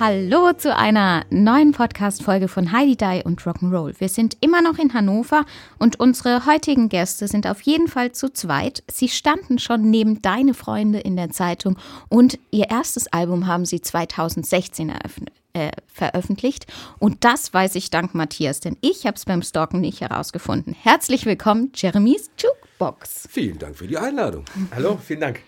Hallo zu einer neuen Podcast-Folge von Heidi Die und Rock'n'Roll. Wir sind immer noch in Hannover und unsere heutigen Gäste sind auf jeden Fall zu zweit. Sie standen schon neben Deine Freunde in der Zeitung und ihr erstes Album haben sie 2016 eröffnet äh, veröffentlicht. Und das weiß ich dank Matthias, denn ich habe es beim Stalken nicht herausgefunden. Herzlich willkommen, Jeremys Jukebox. Vielen Dank für die Einladung. Hallo, vielen Dank.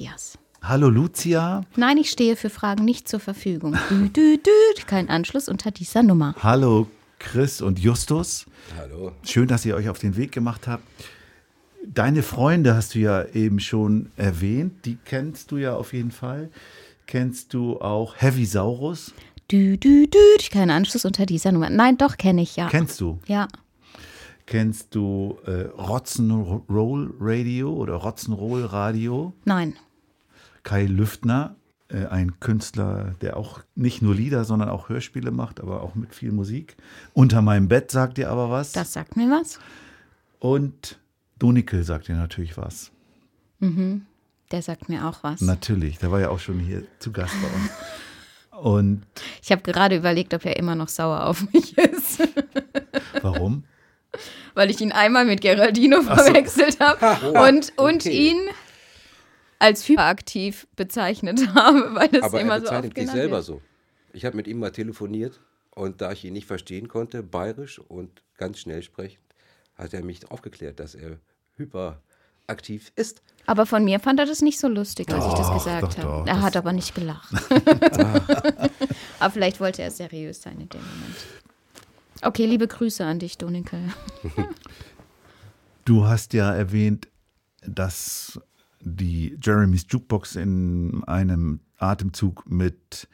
Matthias. Hallo Lucia. Nein, ich stehe für Fragen nicht zur Verfügung. Dü, dü, dü. Kein Anschluss unter dieser Nummer. Hallo Chris und Justus. Hallo. Schön, dass ihr euch auf den Weg gemacht habt. Deine Freunde hast du ja eben schon erwähnt. Die kennst du ja auf jeden Fall. Kennst du auch Heavy Saurus? Dü, dü, dü. Kein Anschluss unter dieser Nummer. Nein, doch kenne ich ja. Kennst du? Ja. Kennst du äh, Rock'n'Roll Radio oder Rock'n'Roll Radio? Nein. Kai Lüftner, äh, ein Künstler, der auch nicht nur Lieder, sondern auch Hörspiele macht, aber auch mit viel Musik. Unter meinem Bett sagt dir aber was. Das sagt mir was. Und Donikel sagt dir natürlich was. Der sagt mir auch was. Natürlich, der war ja auch schon hier zu Gast bei uns. Und Ich habe gerade überlegt, ob er immer noch sauer auf mich ist, warum? weil ich ihn einmal mit Geraldino verwechselt habe und, und okay. ihn als hyperaktiv bezeichnet habe, weil das Aber immer er so oft bezeichnet sich selber wird. so. Ich habe mit ihm mal telefoniert und da ich ihn nicht verstehen konnte, bayerisch und ganz schnell sprechend, hat er mich aufgeklärt, dass er hyperaktiv ist. Aber von mir fand er das nicht so lustig, als ich das gesagt habe. er hat aber nicht gelacht. aber vielleicht wollte er seriös sein in dem Moment. Okay, liebe Grüße an dich, Donikel. Du hast ja erwähnt, dass die Jeremy's Jukebox in einem Atemzug mit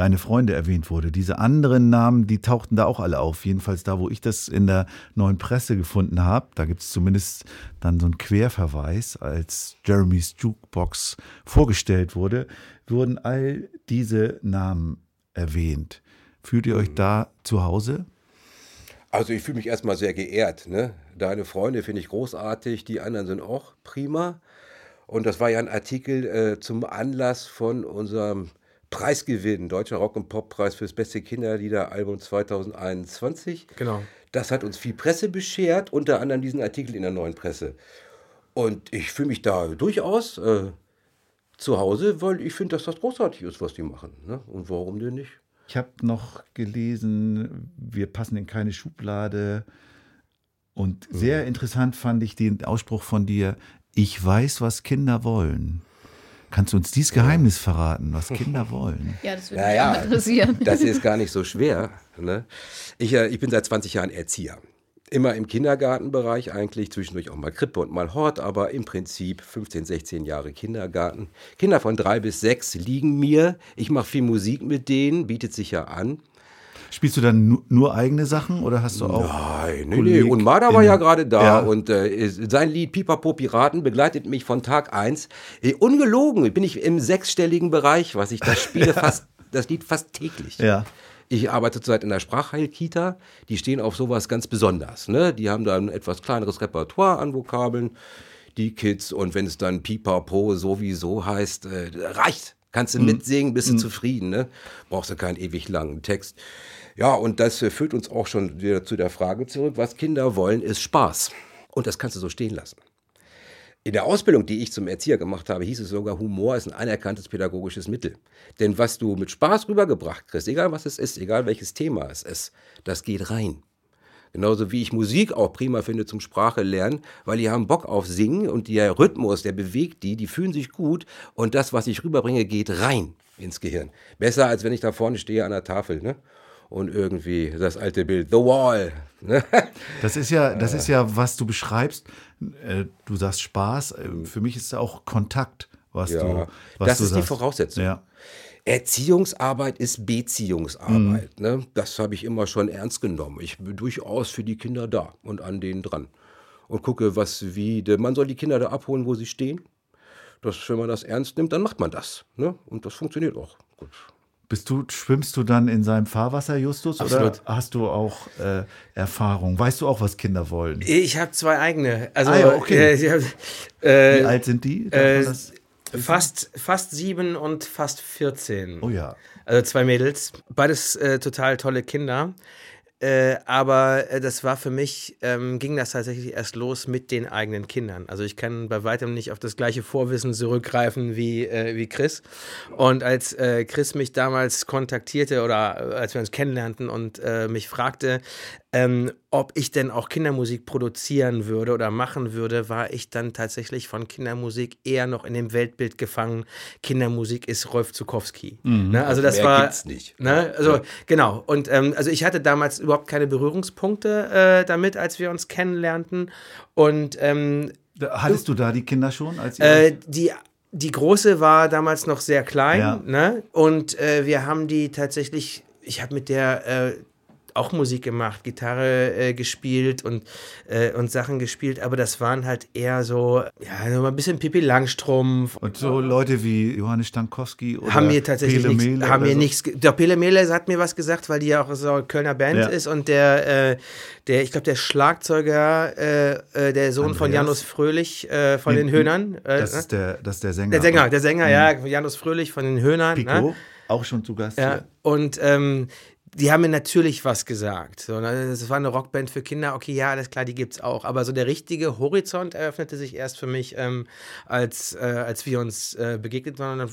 Deine Freunde erwähnt wurde. Diese anderen Namen, die tauchten da auch alle auf. Jedenfalls da, wo ich das in der neuen Presse gefunden habe. Da gibt es zumindest dann so einen Querverweis, als Jeremy's Jukebox vorgestellt wurde, wurden all diese Namen erwähnt. Fühlt ihr euch da zu Hause? Also ich fühle mich erstmal sehr geehrt. Ne? Deine Freunde finde ich großartig, die anderen sind auch prima. Und das war ja ein Artikel äh, zum Anlass von unserem Preisgewinn, Deutscher Rock- und Poppreis fürs beste Kinderliederalbum 2021. Genau. Das hat uns viel Presse beschert, unter anderem diesen Artikel in der neuen Presse. Und ich fühle mich da durchaus äh, zu Hause, weil ich finde, dass das großartig ist, was die machen. Ne? Und warum denn nicht? Ich habe noch gelesen, wir passen in keine Schublade. Und sehr interessant fand ich den Ausspruch von dir, ich weiß, was Kinder wollen. Kannst du uns dieses Geheimnis verraten, was Kinder wollen? Ja, das würde Ja, mich interessieren. Das ist gar nicht so schwer. Ne? Ich, äh, ich bin seit 20 Jahren Erzieher. Immer im Kindergartenbereich eigentlich, zwischendurch auch mal Krippe und mal Hort, aber im Prinzip 15, 16 Jahre Kindergarten. Kinder von drei bis sechs liegen mir. Ich mache viel Musik mit denen, bietet sich ja an. Spielst du dann nu nur eigene Sachen oder hast du auch. Nein, nee, nee. Und Marder war ja gerade da Ja. und äh, sein Lied Pipapo Piraten begleitet mich von Tag 1. Äh, ungelogen bin ich im sechsstelligen Bereich, was ich das spiele, fast, das Lied fast täglich. Ja. Ich arbeite zurzeit in der Sprachheilkita. Die stehen auf sowas ganz besonders. Ne? Die haben da ein etwas kleineres Repertoire an Vokabeln, die Kids. Und wenn es dann Pipapo sowieso heißt, äh, reicht. Kannst du mitsingen, bist du zufrieden. Ne? Brauchst du keinen ewig langen Text. Ja, und das äh, führt uns auch schon wieder zu der Frage zurück, was Kinder wollen, ist Spaß. Und das kannst du so stehen lassen. In der Ausbildung, die ich zum Erzieher gemacht habe, hieß es sogar, Humor ist ein anerkanntes pädagogisches Mittel. Denn was du mit Spaß rübergebracht kriegst, egal was es ist, egal welches Thema es ist, das geht rein. Genauso wie ich Musik auch prima finde zum Sprache lernen, weil die haben Bock auf Singen und der Rhythmus, der bewegt die, die fühlen sich gut und das, was ich rüberbringe, geht rein ins Gehirn. Besser, als wenn ich da vorne stehe an der Tafel. Ne? Und irgendwie das alte Bild, The Wall. ne? Das ist ja, das ist ja, was du beschreibst. Äh, Du sagst Spaß. Äh, Für mich ist es auch Kontakt, was Ja, du. Was das du ist die sagst. Voraussetzung. Ja. Erziehungsarbeit ist Beziehungsarbeit. Mhm. Ne? Das habe ich immer schon ernst genommen. Ich bin durchaus für die Kinder da und an denen dran. Und gucke, was wie. Man soll die Kinder da abholen, wo sie stehen. Das, wenn man das ernst nimmt, dann macht man das. Ne? Und das funktioniert auch. Gut. Bist du, schwimmst du dann in seinem Fahrwasser, Justus? Absolut. Oder hast du auch äh, Erfahrung? Weißt du auch, was Kinder wollen? Ich habe zwei eigene. Also, Ah ja, okay. äh, hab, Wie äh, alt sind die? Äh, fast, fast sieben und fast 14. oh ja. Also zwei Mädels. Beides äh, total tolle Kinder. Äh, aber äh, das war für mich, ähm, ging das tatsächlich erst los mit den eigenen Kindern. Also ich kann bei weitem nicht auf das gleiche Vorwissen zurückgreifen wie, äh, wie Chris. Und als äh, Chris mich damals kontaktierte oder äh, als wir uns kennenlernten und äh, mich fragte, ähm, ob ich denn auch Kindermusik produzieren würde oder machen würde, war ich dann tatsächlich von Kindermusik eher noch in dem Weltbild gefangen. Kindermusik ist Rolf Zukowski. Ne? Also das Mehr war gibt's nicht. Ne? Also genau. Und ähm, also ich hatte damals überhaupt keine Berührungspunkte äh, damit, als wir uns kennenlernten. Und ähm, Hattest du da die Kinder schon? Als ihr äh, die die große war damals noch sehr klein, Ja. ne? Und äh, wir haben die tatsächlich. Ich habe mit der äh, auch Musik gemacht, Gitarre äh, gespielt und, äh, und Sachen gespielt, aber das waren halt eher so, ja, so ein bisschen Pippi Langstrumpf und so Leute wie Johannes Stankowski oder haben mir tatsächlich Pele nichts, Mele haben mir so? nichts, der Pele Mele hat mir was gesagt, weil die ja auch so eine Kölner Band Ja. ist und der, äh, der, ich glaube, der Schlagzeuger, äh, äh, der Sohn von Andreas? Janus Fröhlich äh, von Nee, den Höhnern, Das ne? ist der, das ist der Sänger. der Sänger, der Sänger, ja, Janus Fröhlich von den Höhnern, Pico, ne? auch schon zu Gast. Ja, hier. und ähm, die haben mir natürlich was gesagt. So, ne, das war eine Rockband für Kinder. Okay, ja, alles klar, die gibt's auch. Aber so der richtige Horizont eröffnete sich erst für mich, ähm, als, äh, als wir uns äh, begegnet waren,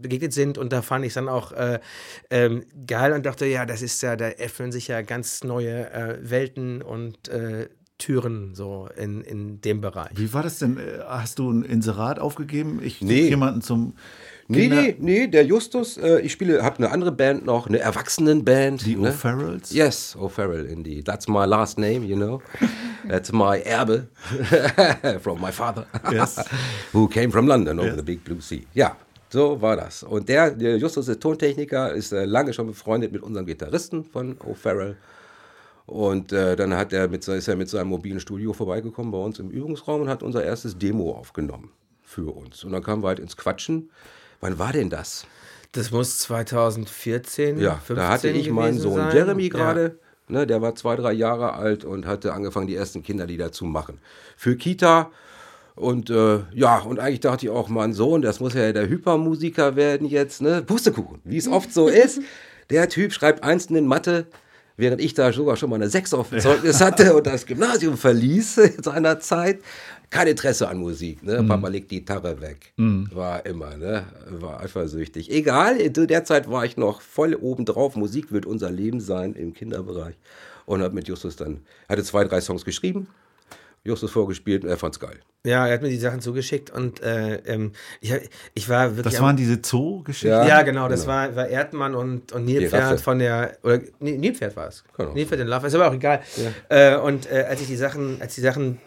begegnet sind. Und da fand ich dann auch äh, ähm, geil und dachte, ja, das ist ja, da öffnen sich ja ganz neue äh, Welten und äh, Türen so in, in dem Bereich. Wie war das denn? Äh, Hast du ein Inserat aufgegeben? Ich suche Nee. jemanden zum Nee, Kinder- nee, nee, der Justus, äh, ich spiele, habe eine andere Band noch, eine Erwachsenenband. Die ne? O'Farrells? Yes, O'Farrell indeed. That's my last name, you know. That's my Erbe from my father, Yes. who came from London over Ja. the big blue sea. Ja, so war das. Und der, der Justus ist Tontechniker, ist äh, lange schon befreundet mit unserem Gitarristen von O'Farrell. Und äh, dann hat er mit, ist er mit seinem mobilen Studio vorbeigekommen bei uns im Übungsraum und hat unser erstes Demo aufgenommen für uns. Und dann kamen wir halt ins Quatschen. Wann war denn das? Das muss 2014, Ja, 15 da hatte ich meinen Sohn sein. Jeremy Ja. gerade. Ne, der war zwei, drei Jahre alt und hatte angefangen, die ersten Kinderlieder zu machen. Für Kita. Und äh, ja, und eigentlich dachte ich auch, mein Sohn, das muss ja der Hypermusiker werden jetzt. Ne? Pustekuchen, wie es oft so ist. Der Typ schreibt Einsen in Mathe, während ich da sogar schon mal eine Sechs auf dem Zeugnis hatte und das Gymnasium verließ in seiner Zeit. Kein Interesse an Musik. Ne? Papa legt die Gitarre weg. War immer, ne? War eifersüchtig. Egal, zu der Zeit war ich noch voll obendrauf. Musik wird unser Leben sein im Kinderbereich. Und habe mit Justus dann, hatte zwei, drei Songs geschrieben, Justus vorgespielt und er fand's geil. Ja, er hat mir die Sachen zugeschickt und äh, ähm, ich, ich war wirklich. Das waren diese Zoo-Geschichten? Ja. ja, genau, das genau. war, war Erdmann und, und. Nilpferd von der. Oder Nilpferd war es. Genau. Nilpferd in Love, ist aber auch egal. Äh, und äh, als ich die Sachen, als die Sachen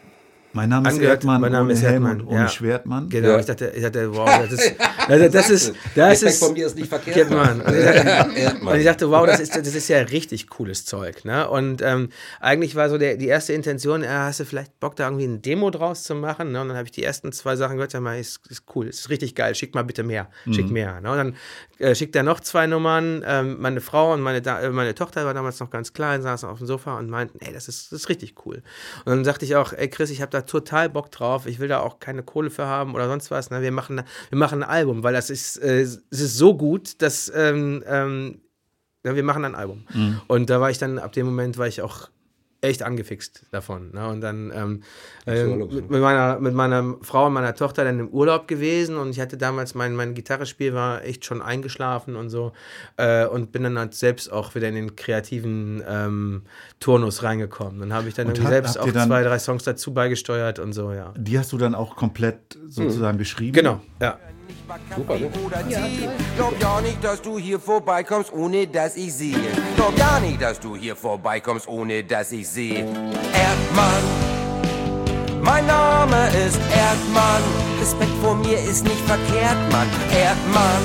Mein Name ist Angehört, Erdmann, mein Name ist Helm Erdmann, und ohne ja. Schwertmann. Genau, Ja. ich, dachte, ich dachte, wow, das ist, also das ist, das ist, von mir ist nicht verkehrt. Erdmann. Und ich dachte, Erdmann. und ich dachte, wow, das ist, das ist ja richtig cooles Zeug. Ne? Und ähm, eigentlich war so der, die erste Intention, äh, hast du vielleicht Bock, da irgendwie ein Demo draus zu machen? Ne? Und dann habe ich die ersten zwei Sachen gehört, sag mal, ist, ist cool, ist richtig geil, schick mal bitte mehr, schick mehr. Ne? Und dann äh, schickt er noch zwei Nummern. Ähm, meine Frau und meine, da äh, meine Tochter war damals noch ganz klein, saßen auf dem Sofa und meinten, ey, das ist, das ist richtig cool. Und dann sagte ich auch, ey Chris, ich habe da total Bock drauf, ich will da auch keine Kohle für haben oder sonst was. Ne? Wir, machen, wir machen ein Album, weil das ist, äh, es ist so gut, dass ähm, ähm, ja, wir machen ein Album. Und da war ich dann, ab dem Moment war ich auch echt angefixt davon. Ne? Und dann ähm, äh, so los, mit, mit, meiner, mit meiner Frau und meiner Tochter dann im Urlaub gewesen und ich hatte damals, mein, mein Gitarrespiel war echt schon eingeschlafen und so äh, und bin dann halt selbst auch wieder in den kreativen ähm, Turnus reingekommen. Dann habe ich dann hab- selbst auch zwei, drei Songs dazu beigesteuert und so, ja. Die hast du dann auch komplett sozusagen geschrieben? Genau, ja. Super, ne? oder Tee. Glaub ja nicht, dass du hier vorbeikommst, ohne dass ich sehe. Glaub ja nicht, dass du hier vorbeikommst, ohne dass ich sehe. Erdmann, mein Name ist Erdmann. Respekt vor mir ist nicht verkehrt, Mann. Erdmann,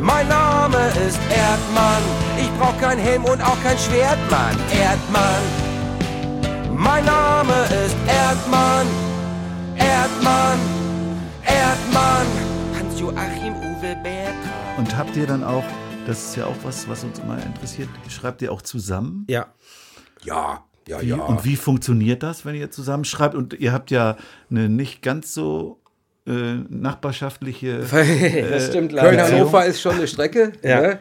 mein Name ist Erdmann. Ich brauch kein Helm und auch kein Schwert, Mann. Erdmann, mein Name ist. Erdmann, Erdmann. Hans-Joachim Uwe Bertram. Und habt ihr dann auch, das ist ja auch was, was uns immer interessiert, schreibt ihr auch zusammen? Ja. Ja, ja, Wie, ja. Und wie funktioniert das, wenn ihr zusammenschreibt? Und ihr habt ja eine nicht ganz so äh, nachbarschaftliche. das stimmt leider. Köln-Hannover ist schon eine Strecke. Ja. Ne?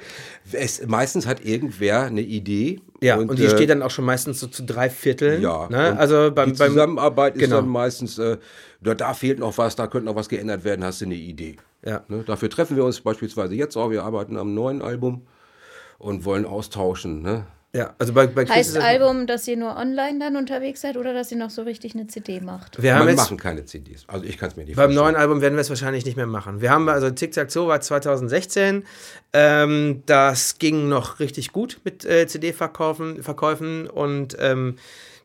Es, meistens hat irgendwer eine Idee. Ja, und, die äh, steht dann auch schon meistens so zu drei Vierteln. Ja, Ne? und Also beim, die beim Zusammenarbeit ist genau. dann meistens, äh, da, da fehlt noch was, da könnte noch was geändert werden, hast du eine Idee. Ja. Ne? Dafür treffen wir uns beispielsweise jetzt auch, wir arbeiten am neuen Album und wollen austauschen. Ne? Ja, also bei, bei Heißt Album, dass ihr nur online dann unterwegs seid oder dass ihr noch so richtig eine CD macht? Wir haben machen keine CDs, also ich kann es mir nicht Beim vorstellen. neuen Album werden wir es wahrscheinlich nicht mehr machen. Wir haben also Tic Tac Toe war 2016. Ähm, das ging noch richtig gut mit äh, CD-Verkäufen Verkäufen und ähm,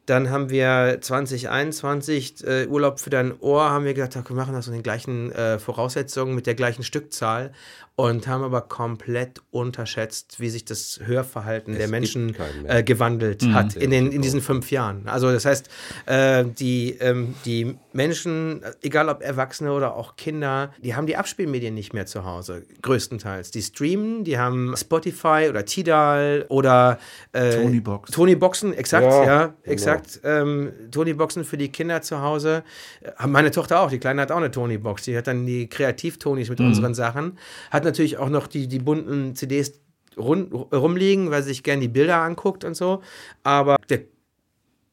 dann haben wir 2021 äh, Urlaub für dein Ohr, haben wir gesagt, wir machen das in den gleichen äh, Voraussetzungen mit der gleichen Stückzahl und haben aber komplett unterschätzt, wie sich das Hörverhalten der gibt Menschen äh, gewandelt hat in, den, in diesen fünf Jahren. Also das heißt, äh, die, ähm, die Menschen, egal ob Erwachsene oder auch Kinder, die haben die Abspielmedien nicht mehr zu Hause, größtenteils. Die streamen, die haben Spotify oder Tidal oder äh, Tonybox. Tonyboxen, exakt, Ja, ja, genau. exakt. Ähm, Tonyboxen für die Kinder zu Hause. Äh, Meine Tochter auch, die Kleine hat auch eine Tonybox. Die hat dann die Kreativ-Tonys mit unseren Sachen. Hat natürlich auch noch die, die bunten CDs run, rumliegen, weil sie sich gerne die Bilder anguckt und so. Aber der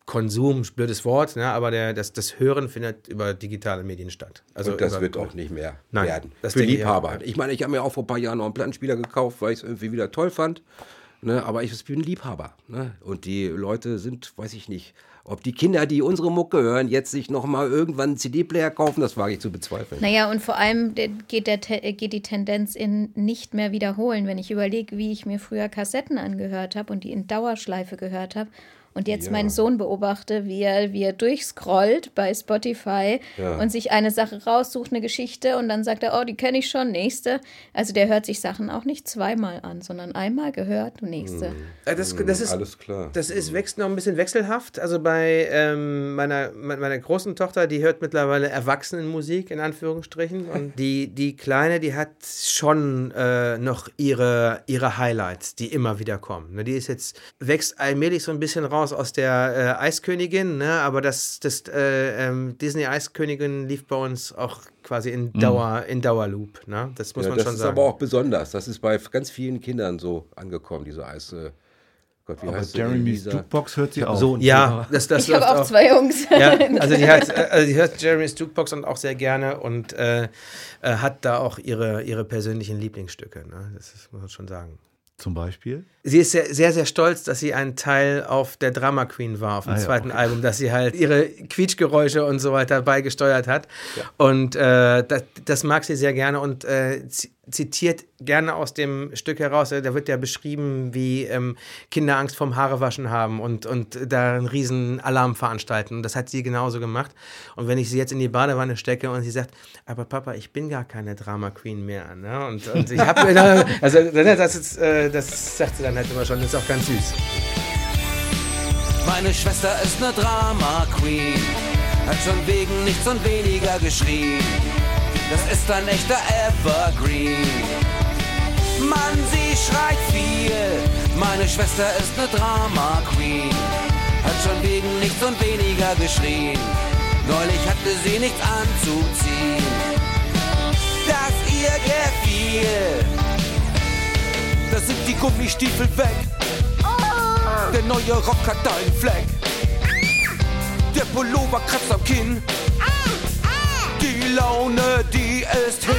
Konsum, blödes Wort, ne, aber der, das, das Hören findet über digitale Medien statt. Also und das über- wird auch nicht mehr Nein, werden. das Für ich Liebhaber. auch. Ich meine, ich habe mir auch vor ein paar Jahren noch einen Plattenspieler gekauft, weil ich es irgendwie wieder toll fand. Ne, aber ich bin Liebhaber. Ne? Und die Leute sind, weiß ich nicht, ob die Kinder, die unsere Mucke hören, jetzt sich nochmal irgendwann einen CD-Player kaufen, das wage ich zu bezweifeln. Naja, und vor allem geht, der, Te- geht die Tendenz in nicht mehr wiederholen. Wenn ich überlege, wie ich mir früher Kassetten angehört habe und die in Dauerschleife gehört habe und jetzt meinen Sohn beobachte, wie er, wie er durchscrollt bei Spotify und sich eine Sache raussucht, eine Geschichte und dann sagt er, oh, die kenne ich schon, nächste. Also der hört sich Sachen auch nicht zweimal an, sondern einmal gehört und nächste. Äh, Das, das ist, Alles klar. Das ist wächst noch ein bisschen wechselhaft. Also bei ähm, meiner, me- meiner großen Tochter, die hört mittlerweile Erwachsenenmusik in Anführungsstrichen. Und die, die Kleine, die hat schon äh, noch ihre, ihre Highlights, die immer wieder kommen. Ne, die ist jetzt, wächst allmählich so ein bisschen raus aus der äh, Eiskönigin, ne? aber das, das äh, ähm, Disney Eiskönigin lief bei uns auch quasi in Dauer, in Dauerloop. Ne? Das muss ja, man das schon ist sagen. aber auch besonders. Das ist bei ganz vielen Kindern so angekommen, diese Eis. Äh, Gott, wie Aber heißt sie? Jeremy's? Jukebox hört sie auch. Ja, das, das Ich habe läuft auch zwei Jungs. Ja, also die, hat, äh, also die hört Jeremy's Jukebox und auch sehr gerne und äh, äh, hat da auch ihre, ihre persönlichen Lieblingsstücke. Ne? Das ist, muss man schon sagen. Zum Beispiel. Sie ist sehr, sehr, sehr stolz, dass sie ein Teil auf der Drama Queen war, auf dem Ah ja, zweiten okay. Album, dass sie halt ihre Quietschgeräusche und so weiter beigesteuert hat. Und äh, das, das mag sie sehr gerne und äh, zitiert gerne aus dem Stück heraus. äh, Da wird ja beschrieben, wie ähm, Kinder Angst vorm Haarewaschen haben und, und da einen riesen Alarm veranstalten. Und das hat sie genauso gemacht. Und wenn ich sie jetzt in die Badewanne stecke und sie sagt, aber Papa, ich bin gar keine Drama Queen mehr. Ne? Und, und ich habe, also das, ist, äh, das sagt sie dann halt immer schon, das ist auch ganz süß. Meine Schwester ist ne Drama Queen, hat schon wegen nichts und weniger geschrien. Das ist ein echter Evergreen. Mann, sie schreit viel. Meine Schwester ist ne Drama Queen, hat schon wegen nichts und weniger geschrien. Neulich hatte sie nichts anzuziehen, das ihr gefiel. Da sind die Gummistiefel weg. Der neue Rock hat einen Fleck. Der Pullover kratzt am Kinn. Die Laune, die ist hin.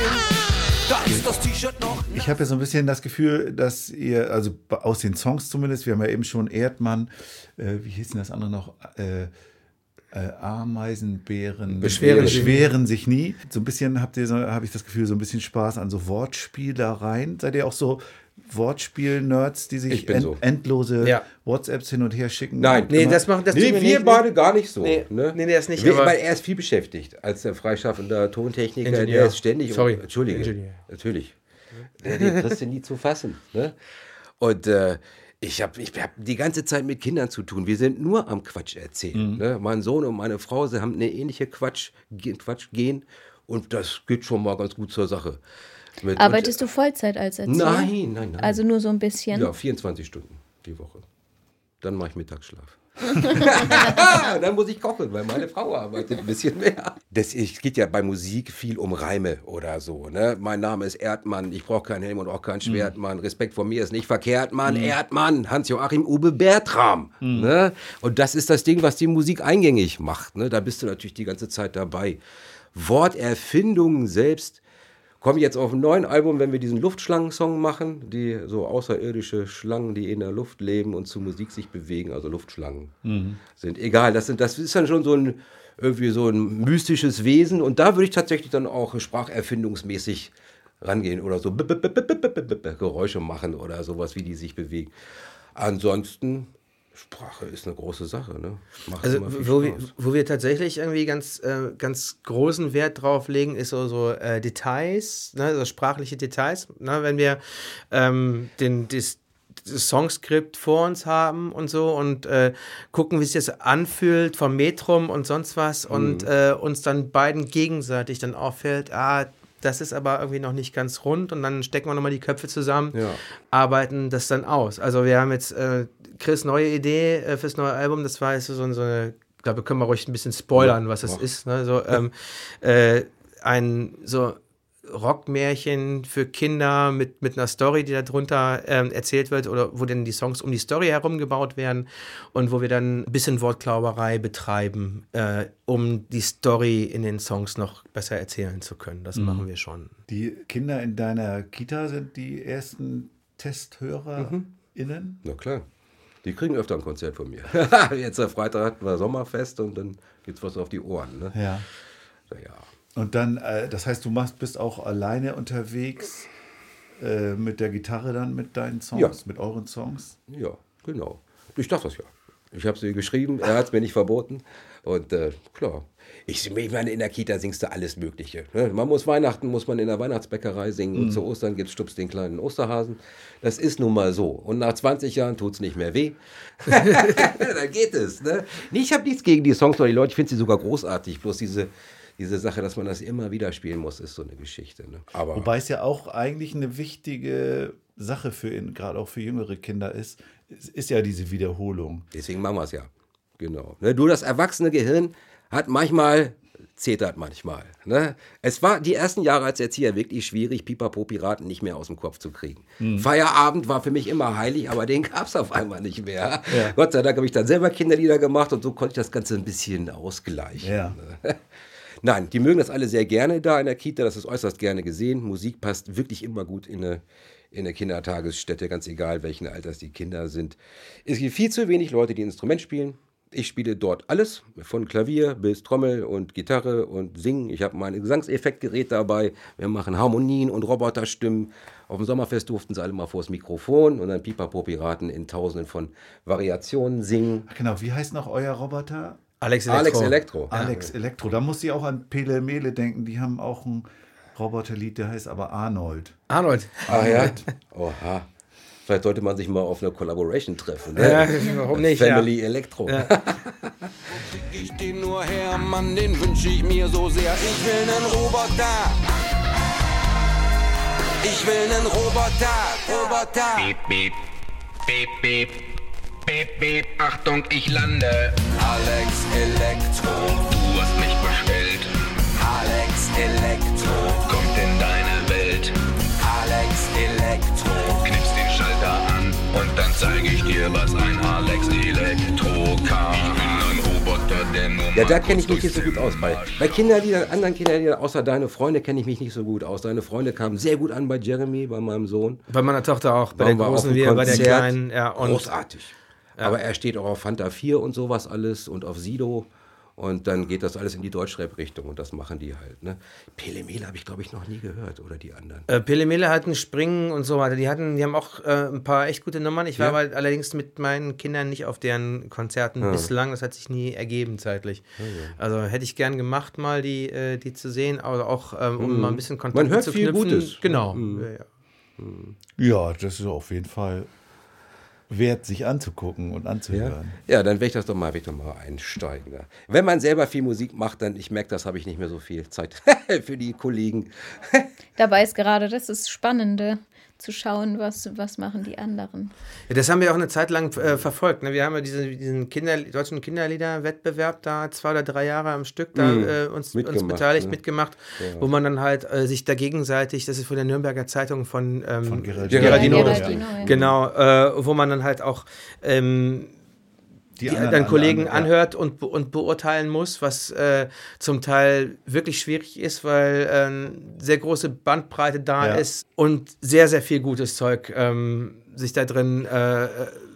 Da ist das T-Shirt noch. Ich habe ja so ein bisschen das Gefühl, dass ihr, also aus den Songs zumindest, wir haben ja eben schon Erdmann, äh, wie hieß denn das andere noch? Äh, äh, Ameisenbären Beschweren sich- beschweren sich nie. So ein bisschen habt ihr, so, habe ich das Gefühl, so ein bisschen Spaß an so Wortspielereien. Seid ihr auch so Wortspiel-Nerds, die sich end, so. endlose Ja. WhatsApps hin und her schicken? Nein. Nee, das machen das nee, wir wir nicht. beide gar nicht so. Nee, ne? nee, das nicht, Wir, weil er ist viel beschäftigt als der freischaffende Tontechniker. Ingenieur. Der ist ständig. Sorry. Entschuldige. Ingenieur. Natürlich. Der, den kriegst du nie zu fassen. Ne? Und äh, ich habe ich hab die ganze Zeit mit Kindern zu tun. Wir sind nur am Quatsch erzählen. Mhm. Ne? Mein Sohn und meine Frau, sie haben eine ähnliche Quatsch, Quatsch gehen. Und das geht schon mal ganz gut zur Sache. Mit, Arbeitest du Vollzeit als Erzieher? Nein, nein, nein. Also nur so ein bisschen? Ja, 24 Stunden die Woche. Dann mache ich Mittagsschlaf. dann muss ich kochen, weil meine Frau arbeitet ein bisschen mehr. Das, es geht ja bei Musik viel um Reime oder so. Ne? Mein Name ist Erdmann, ich brauche keinen Helm und auch keinen Schwertmann. Respekt vor mir ist nicht verkehrt, Mann. Erdmann, Hans-Joachim Uwe Bertram. Ne? Und das ist das Ding, was die Musik eingängig macht. Ne? Da bist du natürlich die ganze Zeit dabei. Worterfindungen selbst kommen jetzt auf dem neuen Album, wenn wir diesen Luftschlangen-Song machen, die so außerirdische Schlangen, die in der Luft leben und zu Musik sich bewegen, also Luftschlangen sind. Egal, das, sind, das ist dann schon so ein irgendwie so ein mystisches Wesen und da würde ich tatsächlich dann auch spracherfindungsmäßig rangehen oder so Geräusche machen oder sowas, wie die sich bewegen. Ansonsten, Sprache ist eine große Sache. Ne? Macht Also wo wir, wo wir tatsächlich irgendwie ganz, äh, ganz großen Wert drauf legen, ist so, so äh, Details, ne, so sprachliche Details. Ne, wenn wir ähm, den, das, das Songskript vor uns haben und so und äh, gucken, wie sich das anfühlt vom Metrum und sonst was und äh, uns dann beiden gegenseitig dann auffällt, ah, das ist aber irgendwie noch nicht ganz rund und dann stecken wir nochmal die Köpfe zusammen, Ja. arbeiten das dann aus. Also wir haben jetzt äh, Chris neue Idee äh, fürs neue Album, das war jetzt so, so eine, ich glaube, können wir ruhig ein bisschen spoilern, was das ist. Ne? So, ähm, äh, ein so Rockmärchen für Kinder mit, mit einer Story, die darunter ähm, erzählt wird oder wo dann die Songs um die Story herum gebaut werden und wo wir dann ein bisschen Wortklauberei betreiben, äh, um die Story in den Songs noch besser erzählen zu können. Das machen wir schon. Die Kinder in deiner Kita sind die ersten TesthörerInnen? Na klar. Die kriegen öfter ein Konzert von mir. Jetzt am Freitag hatten wir Sommerfest und dann gibt's was auf die Ohren. Ne? Ja. Ja. Und dann, äh, das heißt, du machst, bist auch alleine unterwegs äh, mit der Gitarre dann mit deinen Songs, Ja. mit euren Songs? ja, genau. Ich dachte das ja. Ich habe sie geschrieben, er hat es mir nicht verboten. Und äh, klar, ich, ich meine, in der Kita singst du alles Mögliche. Ne? Man muss Weihnachten, muss man in der Weihnachtsbäckerei singen und zu Ostern gibt's Stups den kleinen Osterhasen. Das ist nun mal so. Und nach 20 Jahren tut's nicht mehr weh. Dann geht es. Ne? Nee, ich habe nichts gegen die Songs, weil die Leute, ich finde sie sogar großartig. Bloß diese, diese Sache, dass man das immer wieder spielen muss, ist so eine Geschichte. Ne? Aber Wobei es ja auch eigentlich eine wichtige Sache für ihn, gerade auch für jüngere Kinder ist, es ist ja diese Wiederholung. Deswegen machen wir es ja. Genau. Ne, nur das erwachsene Gehirn hat manchmal, zetert manchmal. Ne? Es war die ersten Jahre als Erzieher wirklich schwierig, Pipapo-Piraten nicht mehr aus dem Kopf zu kriegen. Feierabend war für mich immer heilig, aber den gab es auf einmal nicht mehr. Gott sei Dank habe ich dann selber Kinderlieder gemacht und so konnte ich das Ganze ein bisschen ausgleichen. Ja. Ne? Nein, die mögen das alle sehr gerne da in der Kita, das ist äußerst gerne gesehen. Musik passt wirklich immer gut in eine, in eine Kindertagesstätte, ganz egal welchen Alters die Kinder sind. Es gibt viel zu wenig Leute, die Instrument spielen. Ich spiele dort alles, von Klavier bis Trommel und Gitarre und Singen. Ich habe mein Gesangseffektgerät dabei. Wir machen Harmonien und Roboterstimmen. Auf dem Sommerfest durften sie alle mal vors Mikrofon und dann Pipapo-Piraten in tausenden von Variationen singen. Ach genau, wie heißt noch euer Roboter? Alex Elektro. Alex Elektro. Alex Elektro. Da muss ich auch an Pele Mele denken. Die haben auch ein Roboterlied, der heißt aber Arnold. Arnold. Ah ja? Oha. Vielleicht sollte man sich mal auf eine Collaboration treffen. Ne? Ja, warum nicht? Family Elektro. Schick ich den nur her, Mann, den wünsch ich mir so sehr. Ich will nen Roboter. Ich will nen Roboter, Roboter. Beep, beep, beep, beep, beep, beep. Achtung, ich lande. Alex Elektro, Du hast mich bestellt. Alex Elektro, Kommt in deine Welt. Alex Elektro. Knips den Schalter an und dann zeige ich dir, was ein Alex Elektro kann. Ich bin ein Roboter, der nur Ja, da kenne ich mich nicht so gut aus. Bei, bei Kinderliedern, anderen Kinderliedern, außer Deine Freunde, kenne ich mich nicht so gut aus. Deine Freunde kamen sehr gut an bei Jeremy, bei meinem Sohn. Bei meiner Tochter auch, bei Waren der wir großen wie bei der Konzert. kleinen. Ja, und Großartig. Aber er steht auch auf Fanta 4 und sowas alles und auf Sido. Und dann geht das alles in die Deutschrap-Richtung und das machen die halt. Ne? Pele Mele habe ich, glaube ich, noch nie gehört oder die anderen. Äh, Pele Mele hatten Springen und so weiter. Die hatten, die haben auch äh, ein paar echt gute Nummern. Ich war Ja. aber allerdings mit meinen Kindern nicht auf deren Konzerten bislang. Das hat sich nie ergeben zeitlich. Also hätte ich gern gemacht, mal die, äh, die zu sehen, aber auch ähm, um mal ein bisschen Kontakt Man hört zu viel knüpfen. Gutes. Genau. Ja, ja. Ja, das ist auf jeden Fall wert, sich anzugucken und Ja? anzuhören. ja, dann werde ich das doch mal, ich doch mal einsteigen. Da. Wenn man selber viel Musik macht, dann, ich merke, das habe ich nicht mehr so viel Zeit für die Kollegen. Dabei ist gerade das ist Spannende, zu schauen, was, was machen die anderen. Ja, das haben wir auch eine Zeit lang äh, verfolgt. Ne? Wir haben ja diese, diesen Kinder, deutschen Kinderliederwettbewerb da zwei oder drei Jahre am Stück da Mhm. äh, uns, uns beteiligt, ne? mitgemacht, wo man dann halt äh, sich da gegenseitig, das ist von der Nürnberger Zeitung von, ähm, Von Geraldino. Geraldino, Geraldino, ja. genau, äh, wo man dann halt auch ähm, die, anderen dann Kollegen anderen, ja. anhört und, be- und beurteilen muss, was äh, zum Teil wirklich schwierig ist, weil äh, eine sehr große Bandbreite da Ja. ist und sehr, sehr viel gutes Zeug ähm, sich da drin äh, äh,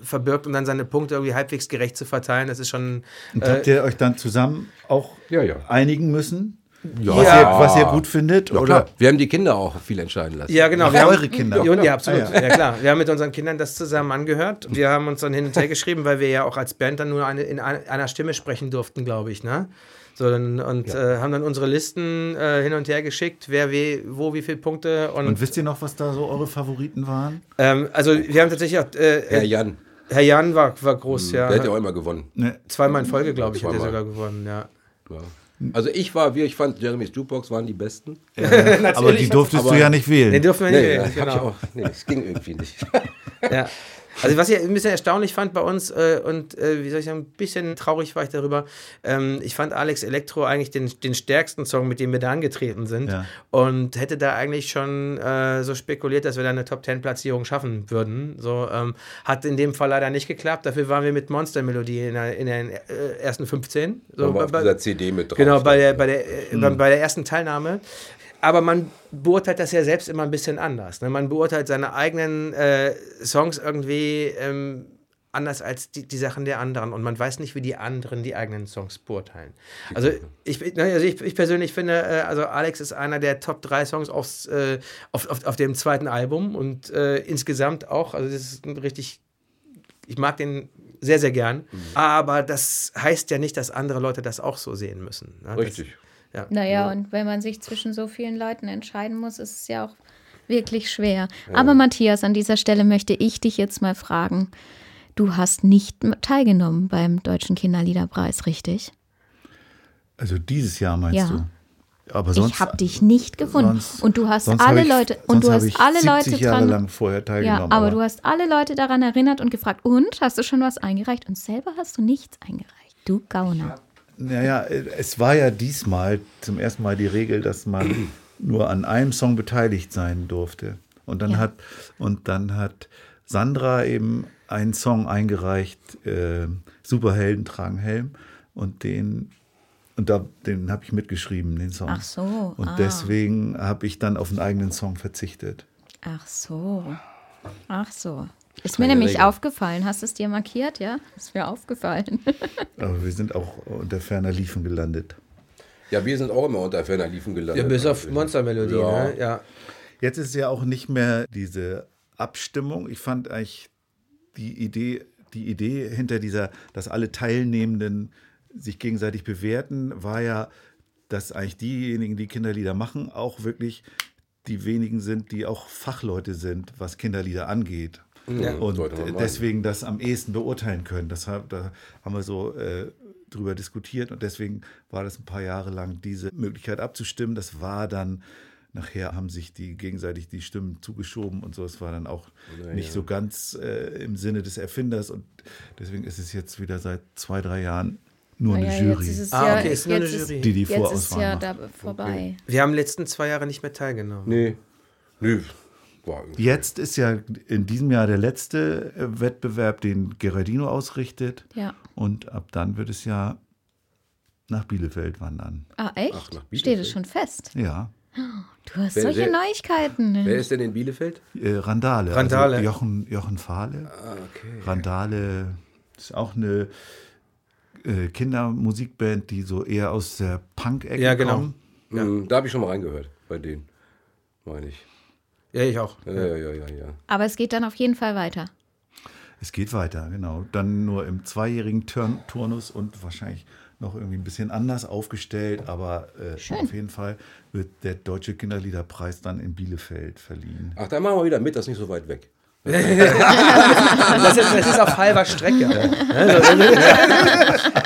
verbirgt und dann seine Punkte irgendwie halbwegs gerecht zu verteilen. Das ist schon. Und Äh, habt ihr euch dann zusammen auch Ja, ja. einigen müssen? Ja, Was, ihr, was ihr gut findet? Ja, oder? klar. Wir haben die Kinder auch viel entscheiden lassen. Ja, genau. Ach, wir haben, eure Kinder. Ja, ja absolut. Ah, ja. klar. Wir haben mit unseren Kindern das zusammen angehört. Wir haben uns dann hin und her geschrieben, weil wir ja auch als Band dann nur eine, in ein- einer Stimme sprechen durften, glaube ich. Ne? So, dann, und äh, haben dann unsere Listen äh, hin und her geschickt, wer we, wo wie viele Punkte. Und, Und wisst ihr noch, was da so eure Favoriten waren? ähm, also wir haben tatsächlich auch. Äh, Herr Herr, Jan, Herr Jan war, war groß, ja. der hat ja auch immer gewonnen. Ne, Zweimal in Folge, glaube ich, hat er sogar gewonnen, ja. Ja. Also ich war, wir, ich fand Jeremy's Jukebox waren die besten. aber die durftest du aber- ja nicht wählen. Den dürfen wir nicht Nee, wählen, genau. auch. Nee, das ging irgendwie nicht. Ja. Also was ich ein bisschen erstaunlich fand bei uns äh, und äh, wie soll ich sagen, ein bisschen traurig war ich darüber. Ähm, ich fand Alex Elektro eigentlich den, den stärksten Song, mit dem wir da angetreten sind. Ja. Und hätte da eigentlich schon äh, so spekuliert, dass wir da eine Top-10-Platzierung schaffen würden. So, ähm, hat in dem Fall leider nicht geklappt. Dafür waren wir mit Monster Melodie in, der, in den äh, ersten 15. So, war auf bei- dieser CD mit drauf. Genau, bei der, bei, der, äh, bei, bei der ersten Teilnahme. Aber man beurteilt das ja selbst immer ein bisschen anders. Ne? Man beurteilt seine eigenen äh, Songs irgendwie ähm, anders als die, die Sachen der anderen. Und man weiß nicht, wie die anderen die eigenen Songs beurteilen. Also ich, ne, also ich, ich persönlich finde, äh, also Alex ist einer der Top 3 Songs aufs, äh, auf, auf, auf dem zweiten Album. Und äh, insgesamt auch, also das ist ein richtig ich mag den sehr, sehr gern. Aber das heißt ja nicht, dass andere Leute das auch so sehen müssen. ne? Richtig. Das, ja. Naja, und wenn man sich zwischen so vielen Leuten entscheiden muss, ist es ja auch wirklich schwer. Aber Matthias, an dieser Stelle möchte ich dich jetzt mal fragen. Du hast nicht teilgenommen beim Deutschen Kinderliederpreis, richtig? Also dieses Jahr meinst Ja. du? Aber sonst, ich habe dich nicht gefunden. sonst- und du hast alle ich- Leute und du hast alle 70 Leute Jahre dran. lang vorher ja, teilgenommen. aber du hast alle Leute daran erinnert und gefragt, und hast du schon was eingereicht? Und selber hast du nichts eingereicht. Du Gauner. Naja, es war ja diesmal zum ersten Mal die Regel, dass man nur an einem Song beteiligt sein durfte. Und dann Ja. hat und dann hat Sandra eben einen Song eingereicht, äh, Superhelden tragen Helm, und den und da, den habe ich mitgeschrieben, den Song. Ach so, Und ah. deswegen habe ich dann auf einen eigenen Song verzichtet. Ach so. Ach so. Ist mir nämlich Regel. aufgefallen. Hast du es dir markiert, ja? Ist mir aufgefallen. Aber wir sind auch unter ferner Liefen gelandet. Ja, wir sind auch immer unter Ferner Liefen gelandet. Ja, bis auf Monstermelodie, Ja. ne? Ja. Jetzt ist ja auch nicht mehr diese Abstimmung. Ich fand eigentlich die Idee, die Idee hinter dieser, dass alle Teilnehmenden sich gegenseitig bewerten, war ja, dass eigentlich diejenigen, die Kinderlieder machen, auch wirklich die wenigen sind, die auch Fachleute sind, was Kinderlieder angeht. Ja, Und deswegen das am ehesten beurteilen können. Das, hab- da haben wir so äh, drüber diskutiert und deswegen war das ein paar Jahre lang diese Möglichkeit abzustimmen. Das war dann, nachher haben sich die gegenseitig die Stimmen zugeschoben und so. Es war dann auch nicht so ganz äh, im Sinne des Erfinders und deswegen ist es jetzt wieder seit zwei, drei Jahren nur eine Naja, Jury. Ist es Ah, ja, okay, ist nur eine Jury. Ist, Die die jetzt ist Vorauswahl ja macht. da vorbei. Wir haben letzten zwei Jahre nicht mehr teilgenommen. Nee. Nö. War irgendwie- Jetzt ist ja in diesem Jahr der letzte äh, Wettbewerb, den Gerardino ausrichtet. Ja. Und ab dann wird es ja nach Bielefeld wandern. Ah, echt? Ach, Steht es schon fest? Ja. Du hast Wer- solche wer- Neuigkeiten. Wer ist denn in Bielefeld? Äh, Randale. Randale. Also Jochen, Jochen Fahle. Ah, okay. Randale ist auch eine äh, Kindermusikband, die so eher aus der Punk-Ecke Ja, genau. kommen. Mhm, Da habe ich schon mal reingehört bei denen, meine ich. Ja, ich auch. Ja, ja, ja, ja. ja. Aber es geht dann auf jeden Fall weiter. Es geht weiter, genau. Dann nur im zweijährigen Turn Turnus und wahrscheinlich noch irgendwie ein bisschen anders aufgestellt, aber äh, auf jeden Fall wird der Deutsche Kinderliederpreis dann in Bielefeld verliehen. Ach, da machen wir wieder mit, das ist nicht so weit weg. Das ist, das ist auf halber Strecke.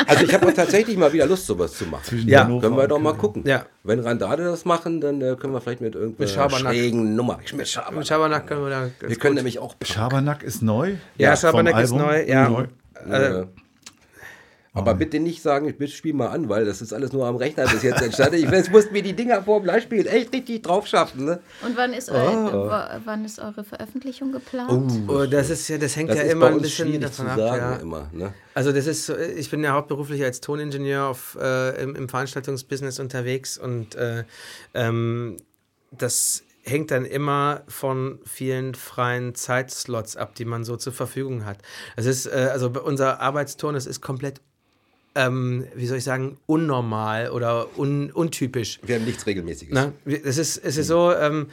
Also ich habe tatsächlich mal wieder Lust, sowas zu machen. Zwischen Ja. Hannover Können wir doch mal gucken. Ja. Wenn Randale das machen, dann äh, können wir vielleicht mit irgendeiner Mit Schabernack. schrägen Nummer. Mit Schabernack. Mit Schabernack können wir da. Wir können gut- nämlich auch Punk. Schabernack ist neu. Ja, vom Schabernack ist neu, ja. Neu. Äh, Aber bitte nicht sagen, ich spiel mal an, weil das ist alles nur am Rechner bis jetzt entstanden. Ich weiß, musste mir die Dinger vor dem Live-Spiel echt richtig drauf schaffen. Ne? Und wann ist, eu wa- wann ist eure Veröffentlichung geplant? oh, das ist ja, das hängt Das ja ist immer ein bisschen davon ab. sagen Ja. immer. Ne? Also das ist, so, ich bin ja hauptberuflich als Toningenieur auf, äh, im, im Veranstaltungsbusiness unterwegs und äh, ähm, das hängt dann immer von vielen freien Zeitslots ab, die man so zur Verfügung hat. Es ist, äh, also unser Arbeitston, das ist komplett, ähm, wie soll ich sagen, unnormal oder un, untypisch. Wir haben nichts Regelmäßiges. Na, es ist, es ist so, ähm,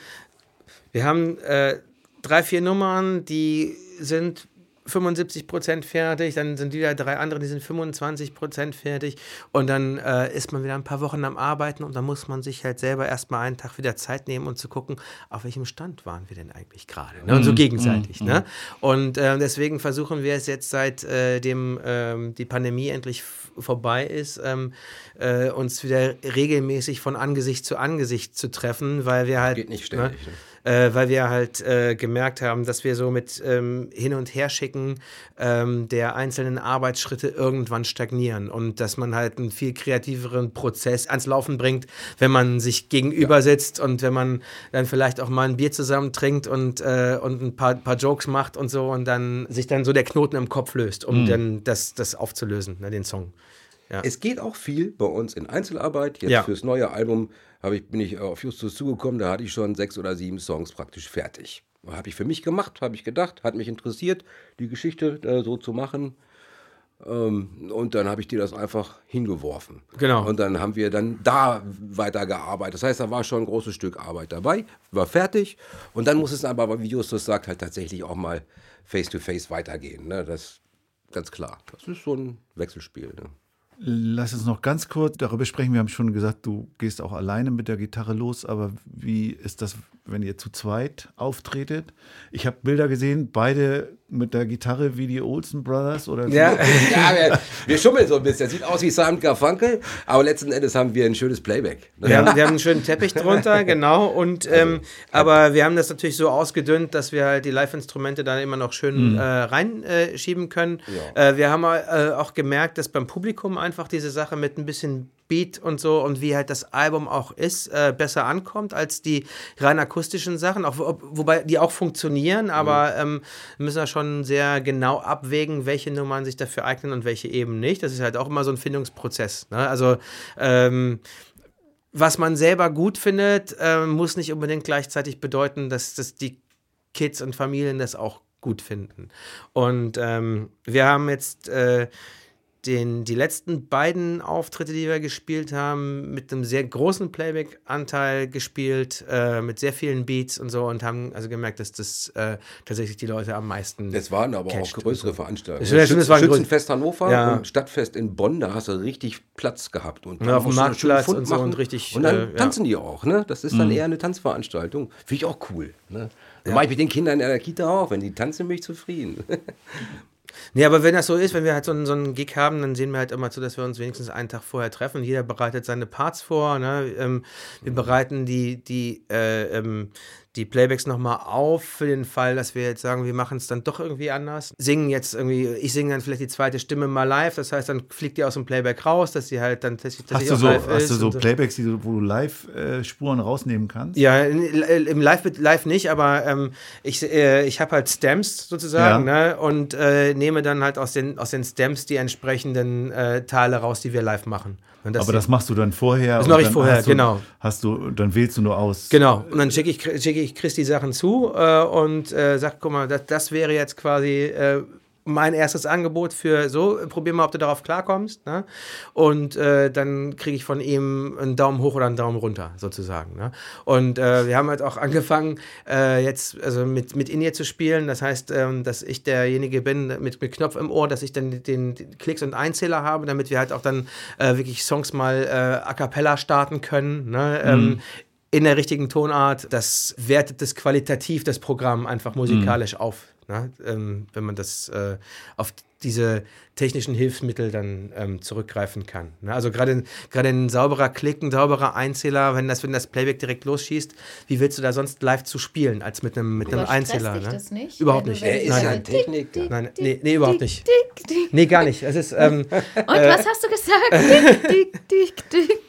wir haben äh, drei, vier Nummern, die sind 75 Prozent fertig, dann sind wieder drei andere, die sind 25 Prozent fertig und dann äh, ist man wieder ein paar Wochen am Arbeiten und dann muss man sich halt selber erstmal einen Tag wieder Zeit nehmen und zu gucken, auf welchem Stand waren wir denn eigentlich gerade. Ne? Und so gegenseitig. Ne? Und äh, deswegen versuchen wir es jetzt seit äh, dem ähm, die Pandemie endlich vorbei ist, ähm, äh, uns wieder regelmäßig von Angesicht zu Angesicht zu treffen, weil wir halt Geht nicht ständig, Ne? Äh, weil wir halt äh, gemerkt haben, dass wir so mit ähm, Hin- und Herschicken ähm, der einzelnen Arbeitsschritte irgendwann stagnieren und dass man halt einen viel kreativeren Prozess ans Laufen bringt, wenn man sich gegenüber sitzt und wenn man dann vielleicht auch mal ein Bier zusammen trinkt und, äh, und ein paar, paar Jokes macht und so und dann sich dann so der Knoten im Kopf löst, um dann das, das aufzulösen, ne, den Song. Es geht auch viel bei uns in Einzelarbeit. Jetzt Ja. fürs neue Album ich, bin ich auf Justus zugekommen, da hatte ich schon sechs oder sieben Songs praktisch fertig. Habe ich für mich gemacht, habe ich gedacht, hat mich interessiert, die Geschichte äh, so zu machen. Ähm, und dann habe ich dir das einfach hingeworfen. Genau. Und dann haben wir dann da weitergearbeitet. Das heißt, da war schon ein großes Stück Arbeit dabei, war fertig. Und dann muss es aber, wie Justus sagt, halt tatsächlich auch mal face-to-face weitergehen. Ne? Das ist ganz klar. Das ist so ein Wechselspiel. Ne? Lass uns noch ganz kurz darüber sprechen. Wir haben schon gesagt, du gehst auch alleine mit der Gitarre los, aber wie ist das, wenn ihr zu zweit auftretet? Ich habe Bilder gesehen, beide mit der Gitarre wie die Olsen Brothers oder Ja. ja, wir, wir schummeln so ein bisschen. Sieht aus wie Simon Garfunkel, aber letzten Endes haben wir ein schönes Playback. ne? Wir, haben, wir haben einen schönen Teppich drunter, genau. Und ähm, aber wir haben das natürlich so ausgedünnt, dass wir halt die Live-Instrumente dann immer noch schön äh, reinschieben äh, schieben können. Äh, wir haben äh, auch gemerkt, dass beim Publikum einfach diese Sache mit ein bisschen Beat und so und wie halt das Album auch ist, äh, besser ankommt als die rein akustischen Sachen, auch, wo- wobei die auch funktionieren, aber ähm, müssen wir schon sehr genau abwägen, welche Nummern sich dafür eignen und welche eben nicht. Das ist halt auch immer so ein Findungsprozess. Ne? Also ähm, was man selber gut findet, äh, muss nicht unbedingt gleichzeitig bedeuten, dass, dass die Kids und Familien das auch gut finden. Und ähm, wir haben jetzt äh, den, die letzten beiden Auftritte, die wir gespielt haben, mit einem sehr großen Playback-Anteil gespielt, äh, mit sehr vielen Beats und so und haben also gemerkt, dass das äh, tatsächlich die Leute am meisten. Es waren aber auch größere Veranstaltungen. Ja, stimmt, es waren Schützenfest Hannover Ja. und Stadtfest in Bonn, da hast du richtig Platz gehabt. Und Ja, dann auf dem Marktplatz und so und richtig, Und dann äh, ja. Mhm. tanzen die auch, ne? Das ist dann eher eine Tanzveranstaltung. Finde ich auch cool. Ne? Dann mache ich mit den Kindern in der Kita auch. Wenn die tanzen, bin ich zufrieden. Nee, aber wenn das so ist, wenn wir halt so einen, so einen Gig haben, dann sehen wir halt immer zu, dass wir uns wenigstens einen Tag vorher treffen. Jeder bereitet seine Parts vor. Ne? Ähm, wir bereiten die, die, äh, ähm, die Playbacks nochmal auf für den Fall, dass wir jetzt sagen, wir machen es dann doch irgendwie anders. Singen jetzt irgendwie, ich singe dann vielleicht die zweite Stimme mal live. Das heißt, dann fliegt die aus dem Playback raus, dass sie halt dann tatsächlich Hast du so, live hast du so Playbacks, die du, wo du Live-Spuren rausnehmen kannst? Ja, in- im Live, live nicht, aber ähm, ich, äh, ich habe halt Stamps sozusagen ne? und äh, nehme dann halt aus den, aus den Stamps die entsprechenden äh, Teile raus, die wir live machen. Und Aber das machst du dann vorher. Das mache ich vorher, hast du, genau. Hast du, dann wählst du nur aus. Genau, und dann schicke ich, schicke ich Chris die Sachen zu äh, und äh, sag, guck mal, das, das wäre jetzt quasi, äh, mein erstes Angebot für so, probier mal, ob du darauf klarkommst. Ne? Und äh, dann kriege ich von ihm einen Daumen hoch oder einen Daumen runter, sozusagen. Ne? Und äh, wir haben halt auch angefangen, äh, jetzt also mit, mit In-Ear zu spielen. Das heißt, ähm, dass ich derjenige bin mit, mit Knopf im Ohr, dass ich dann den, den Klicks und Einzähler habe, damit wir halt auch dann äh, wirklich Songs mal äh, a cappella starten können. Ne? Ähm, in der richtigen Tonart. Das wertet das qualitativ das Programm einfach musikalisch auf. Ne? Ähm, wenn man das äh, auf diese technischen Hilfsmittel dann ähm, zurückgreifen kann. Ne? Also gerade gerade ein sauberer Klick, ein sauberer Einzähler, wenn das, wenn das Playback direkt losschießt, wie willst du da sonst live zu spielen als mit einem, mit einem Einzähler? dich Ne? das nicht? Überhaupt nicht. Er ist Nein, ja nein. ein Techniker. Nein, nee, nee, überhaupt nicht. Dick, dick. Nee, gar nicht. Es ist, ähm, Und was hast du gesagt? Dick, dick, dick, dick.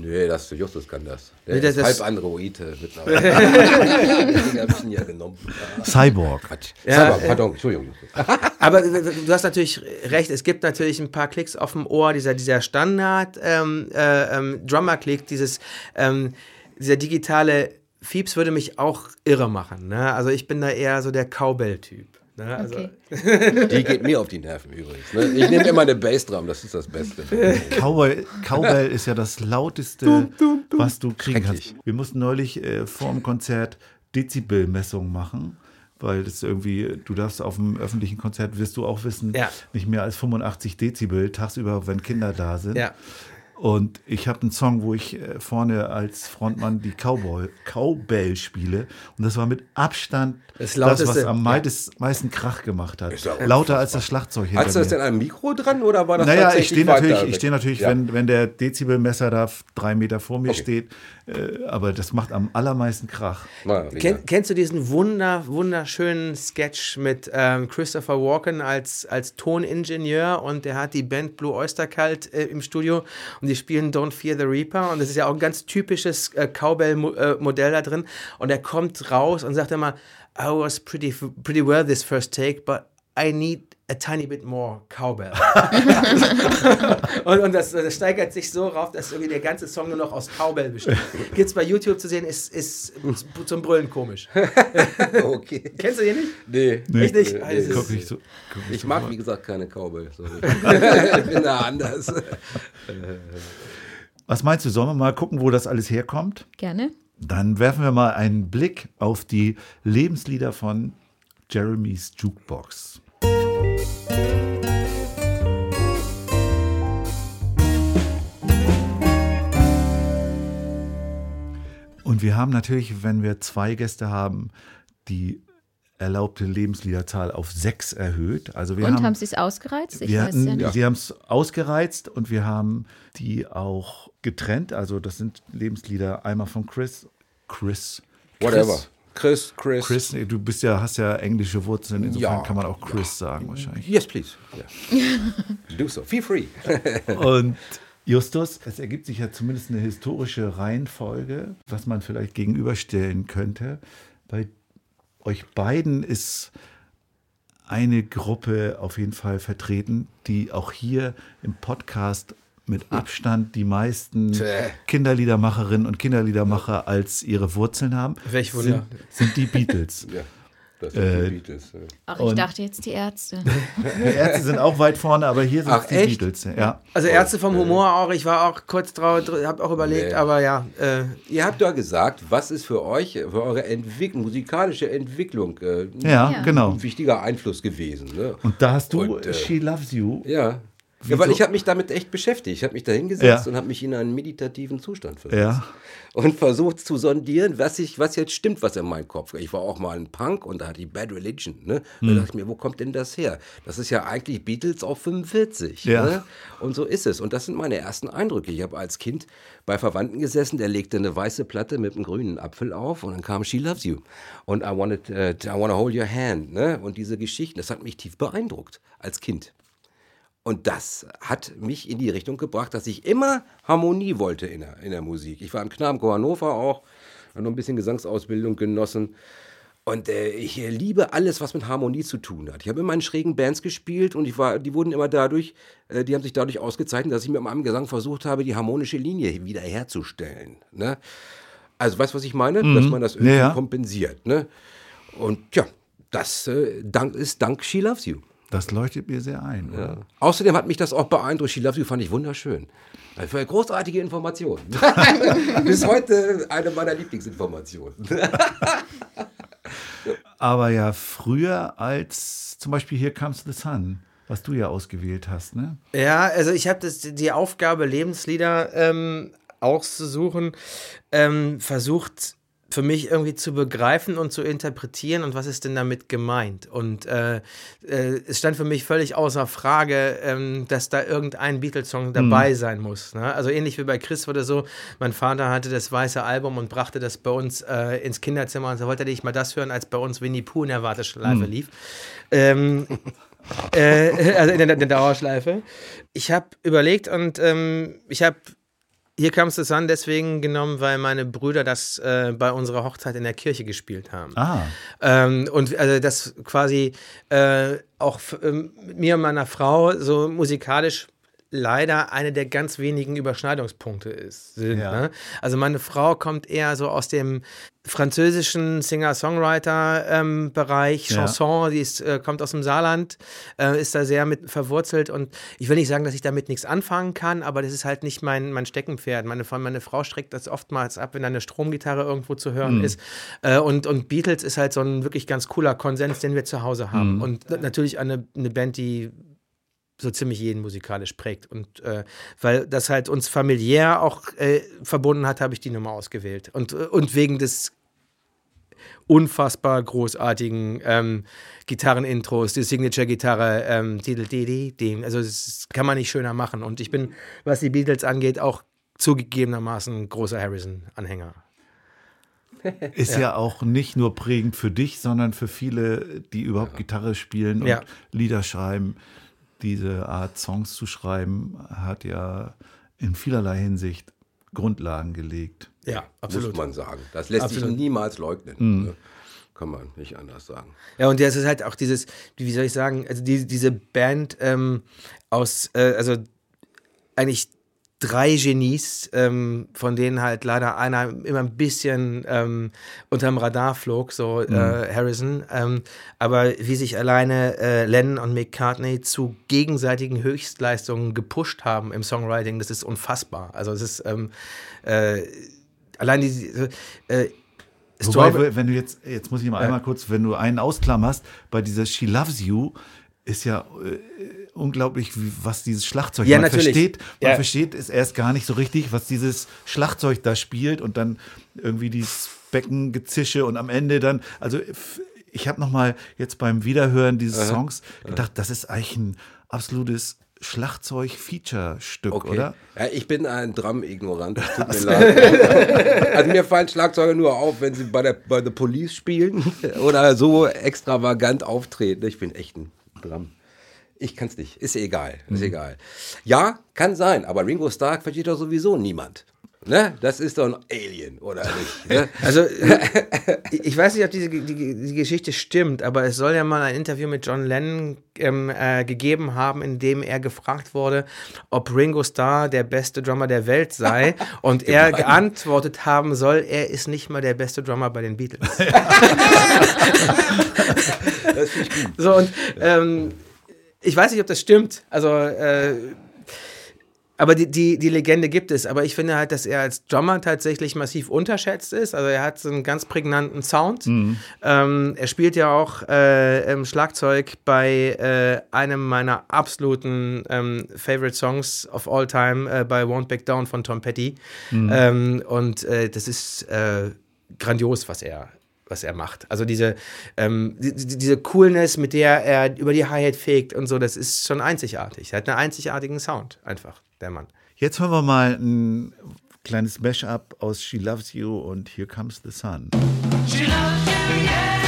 Nö, das Justus kann das. Der Nee, das- ist das- halb Androide mittlerweile. Deswegen habe ich ihn ja genommen. Cyborg. Quatsch. Ja, Cyber, äh, pardon, Entschuldigung. Aber du hast natürlich recht, es gibt natürlich ein paar Klicks auf dem Ohr, dieser, dieser Standard ähm, äh, ähm, Drummer-Klick, dieses, ähm, dieser digitale Fieps würde mich auch irre machen. Ne? Also ich bin da eher so der Cowbell-Typ. Ne? Also, Okay. Die geht mir auf die Nerven übrigens. Ne? Ich nehme immer eine Bassdrum, das ist das Beste. Cowboy, Cowbell ist ja das lauteste, was du kriegen kannst. Wir mussten neulich äh, vor dem Konzert Dezibelmessung machen, weil das irgendwie, du darfst auf dem öffentlichen Konzert, wirst du auch wissen, Ja. nicht mehr als 85 Dezibel tagsüber, wenn Kinder da sind. Ja. Und ich habe einen Song, wo ich äh, vorne als Frontmann die Cowboy, Cowbell spiele. Und das war mit Abstand Das das, was am ja. meisten, meisten Krach gemacht hat. Lauter als das Schlagzeug hinter Hast du das mir. denn am Mikro dran oder war das Naja, ich stehe natürlich, ich stehe natürlich Ja. wenn, wenn der Dezibelmesser da drei Meter vor mir Okay. steht, aber das macht am allermeisten Krach. Ken, kennst du diesen wunder, wunderschönen Sketch mit ähm, Christopher Walken als, als Toningenieur und der hat die Band Blue Oyster Cult äh, im Studio und die spielen Don't Fear the Reaper und das ist ja auch ein ganz typisches äh, Cowbell-Modell da drin und er kommt raus und sagt immer, I was pretty, pretty well this first take, but I need a tiny bit more Cowbell. und und das, das steigert sich so rauf, dass irgendwie der ganze Song nur noch aus Cowbell besteht. Gibt's bei YouTube zu sehen, ist, ist zum Brüllen komisch. Okay. Kennst du den nicht? Nee. Nee, Echt nicht? Nee, Ah, nee. Guck nicht so, Ich mag, vor. wie gesagt, keine Cowbell. Sorry. ich bin da anders. Was meinst du, sollen wir mal gucken, wo das alles herkommt? Gerne. Dann werfen wir mal einen Blick auf die Lebenslieder von Jeremy's Jukebox. Und wir haben natürlich, wenn wir zwei Gäste haben, die erlaubte Lebensliederzahl auf sechs erhöht. Also wir Und haben, haben sie es ausgereizt? Ich wir ja hatten, nicht. Sie haben es ausgereizt und wir haben die auch getrennt. Also das sind Lebenslieder einmal von Chris, Chris, Whatever. Chris, Chris. Chris, du bist ja, hast ja englische Wurzeln, insofern Ja, kann man auch Chris sagen wahrscheinlich. Yes, please. Yeah. Do so. Feel free. Und Justus, es ergibt sich ja zumindest eine historische Reihenfolge, was man vielleicht gegenüberstellen könnte. Bei euch beiden ist eine Gruppe auf jeden Fall vertreten, die auch hier im Podcast mit Abstand die meisten. Kinderliedermacherinnen und Kinderliedermacher als ihre Wurzeln haben. Welch Wunder. Sind, sind die Beatles. ja, das sind Äh, die Beatles. ja. Ach, ich und- dachte jetzt die Ärzte. Die Ärzte sind auch weit vorne, aber hier sind Ach, die echt? Beatles. Ja. Also Ärzte vom Humor auch, ich war auch kurz drauf, hab auch überlegt, Nee. aber ja, äh, Ihr habt ja gesagt, was ist für euch, für eure Entwick musikalische Entwicklung äh, Ja, Ja. genau. ein wichtiger Einfluss gewesen. Ne? Und da hast du Und, äh, She Loves You. Ja. Ja, weil Wieso? ich habe mich damit echt beschäftigt. Ich habe mich da hingesetzt Ja. und habe mich in einen meditativen Zustand versetzt. Ja. Und versucht zu sondieren, was, ich, was jetzt stimmt, was in meinem Kopf. Ich war auch mal ein Punk und da hatte ich Bad Religion. Ne? Hm. Da dachte ich mir, wo kommt denn das her? Das ist ja eigentlich Beatles auf 45. Ja. Ne? Und so ist es. Und das sind meine ersten Eindrücke. Ich habe als Kind bei Verwandten gesessen, der legte eine weiße Platte mit einem grünen Apfel auf und dann kam She Loves You. Und I wanted, uh, I wanna hold your hand. Ne? Und diese Geschichten, das hat mich tief beeindruckt als Kind. Und das hat mich in die Richtung gebracht, dass ich immer Harmonie wollte in der, in der Musik. Ich war im Knabenchor Hannover auch, habe noch ein bisschen Gesangsausbildung genossen. Und äh, ich liebe alles, was mit Harmonie zu tun hat. Ich habe immer in schrägen Bands gespielt und ich war, die wurden immer dadurch, äh, die haben sich dadurch ausgezeichnet, dass ich mit meinem Gesang versucht habe, die harmonische Linie wiederherzustellen. Ne? Also weißt du, was ich meine? Dass man das irgendwie Ja, ja. kompensiert. Ne? Und ja, das äh, dank, ist dank She Loves You. Das leuchtet mir sehr ein. Ja. Oder? Außerdem hat mich das auch beeindruckt. She Loves You fand ich wunderschön. Also eine großartige Information. Bis heute eine meiner Lieblingsinformationen. Aber ja früher als zum Beispiel Here Comes the Sun, was du ja ausgewählt hast, ne? Ja, also ich habe die Aufgabe, Lebenslieder ähm, auszusuchen, ähm, versucht für mich irgendwie zu begreifen und zu interpretieren und was ist denn damit gemeint. Und äh, äh, es stand für mich völlig außer Frage, ähm, dass da irgendein Beatles-Song dabei sein muss. Ne? Also ähnlich wie bei Chris wurde so, mein Vater hatte das weiße Album und brachte das bei uns äh, ins Kinderzimmer und so wollte er nicht mal das hören, als bei uns Winnie Pooh in der Warteschleife lief. Ähm, äh, also in der, in der Dauerschleife. Ich habe überlegt und ähm, ich habe hier Comes the Sun deswegen genommen, weil meine Brüder das äh, bei unserer Hochzeit in der Kirche gespielt haben. Ah, Ähm, und also das quasi äh, auch ähm, mit mir und meiner Frau so musikalisch leider eine der ganz wenigen Überschneidungspunkte ist. Sind, Ja. ne? Also meine Frau kommt eher so aus dem französischen Singer-Songwriter-Bereich, Ja. Chanson, die ist, äh, kommt aus dem Saarland, äh, ist da sehr mit verwurzelt und ich will nicht sagen, dass ich damit nichts anfangen kann, aber das ist halt nicht mein, mein Steckenpferd. Meine, Frau- meine Frau streckt das oftmals ab, wenn eine Stromgitarre irgendwo zu hören ist. Äh, und, und Beatles ist halt so ein wirklich ganz cooler Konsens, den wir zu Hause haben. Und na- natürlich eine, eine Band, die so ziemlich jeden musikalisch prägt. Und äh, weil das halt uns familiär auch äh, verbunden hat, habe ich die Nummer ausgewählt. Und, äh, und wegen des unfassbar großartigen ähm, Gitarrenintros, die Signature-Gitarre, ähm, Titel, also das kann man nicht schöner machen. Und ich bin, was die Beatles angeht, auch zugegebenermaßen großer Harrison-Anhänger. ist ja. auch nicht nur prägend für dich, sondern für viele, die überhaupt Gitarre spielen und Ja. Lieder schreiben. Diese Art Songs zu schreiben, hat ja in vielerlei Hinsicht Grundlagen gelegt. Ja, Muss man sagen. Das lässt Absolut. sich niemals leugnen. Ne? Kann man nicht anders sagen. Ja, und das ist halt auch dieses, wie soll ich sagen, also die, diese Band ähm, aus, äh, also eigentlich drei Genies, ähm, von denen halt leider einer immer ein bisschen ähm, unterm Radar flog, so äh, Harrison. Ähm, aber wie sich alleine äh, Lennon und McCartney zu gegenseitigen Höchstleistungen gepusht haben im Songwriting, das ist unfassbar. Also es ist ähm, äh, allein die äh, Wobei, Strawberry- wenn du jetzt, jetzt muss ich mal einmal kurz, wenn du einen ausklammerst, bei dieser She Loves You ist ja äh, unglaublich, wie, was dieses Schlagzeug Ja, man natürlich. versteht. Man Ja. versteht es erst gar nicht so richtig, was dieses Schlagzeug da spielt und dann irgendwie dieses Beckengezische und am Ende dann, also ich habe noch mal jetzt beim Wiederhören dieses Songs gedacht, das ist eigentlich ein absolutes Schlagzeug-Feature-Stück, Okay. oder? Ja, ich bin ein Drum-Ignorant. das Tut mir leid. Also mir fallen Schlagzeuger nur auf, wenn sie bei der bei The Police spielen oder so extravagant auftreten. Ich bin echt ein Drum. Ich kann's nicht. Ist egal. Ist egal. Ja, kann sein, aber Ringo Starr versteht doch sowieso niemand. Ne? Das ist doch ein Alien, oder nicht? Ne? Also, ich weiß nicht, ob diese die, die Geschichte stimmt, aber es soll ja mal ein Interview mit John Lennon ähm, äh, gegeben haben, in dem er gefragt wurde, ob Ringo Starr der beste Drummer der Welt sei. Und er geantwortet haben soll, er ist nicht mal der beste Drummer bei den Beatles. Das ich gut. So, und ähm, ich weiß nicht, ob das stimmt. Also, äh, aber die, die, die Legende gibt es. Aber ich finde halt, dass er als Drummer tatsächlich massiv unterschätzt ist. Also er hat so einen ganz prägnanten Sound. Ähm, er spielt ja auch äh, im Schlagzeug bei äh, einem meiner absoluten ähm, Favorite Songs of all time, äh, bei Won't Back Down von Tom Petty. Ähm, und äh, das ist äh, grandios, was er was er macht. Also diese, ähm, die, die- diese Coolness, mit der er über die Hi-Hat fegt und so, das ist schon einzigartig. Er hat einen einzigartigen Sound, einfach, der Mann. Jetzt hören wir mal ein kleines Mash-up aus She Loves You und Here Comes the Sun. She loves you, yeah,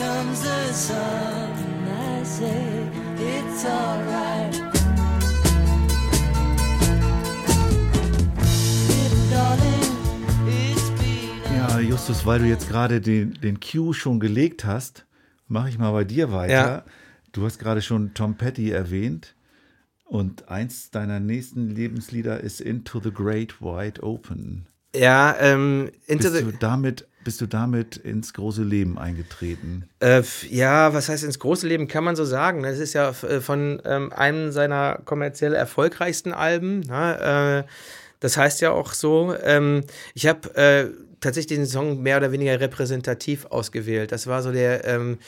listen, I say it's alright. Little darling, it's been Ja, Justus, weil du jetzt gerade den, den Cue schon gelegt hast, mache ich mal bei dir weiter. Ja. Du hast gerade schon Tom Petty erwähnt. Und eins deiner nächsten Lebenslieder ist Into the Great Wide Open. Ja, ähm, Into Bist the, du damit, bist du damit ins große Leben eingetreten? Äh, ja, was heißt ins große Leben, kann man so sagen. Das ist ja äh, von ähm, einem seiner kommerziell erfolgreichsten Alben. Ne? Äh, das heißt ja auch so. Ähm, ich habe äh, tatsächlich den Song mehr oder weniger repräsentativ ausgewählt. Das war so der. Ähm,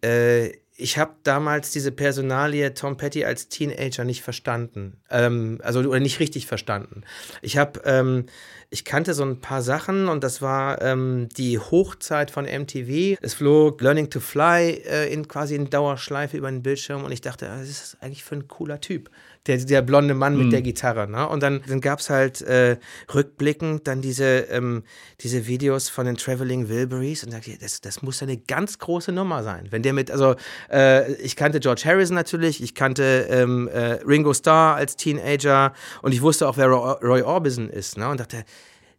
äh, ich habe damals diese Personalie Tom Petty als Teenager nicht verstanden. Ähm, also oder nicht richtig verstanden. Ich habe, ähm, ich kannte so ein paar Sachen und das war ähm, die Hochzeit von MTV. Es flog Learning to Fly äh, in quasi in Dauerschleife über den Bildschirm und ich dachte, ah, das ist eigentlich für ein cooler Typ. Der, der blonde Mann mit der Gitarre. Ne? Und dann, dann gab es halt äh, rückblickend dann diese, ähm, diese Videos von den Traveling Wilburys und dachte, ich, das, das muss eine ganz große Nummer sein. Wenn der mit, also äh, ich kannte George Harrison natürlich, ich kannte ähm, äh, Ringo Starr als Teenager und ich wusste auch, wer Roy, Orbison ist. Ne? Und dachte,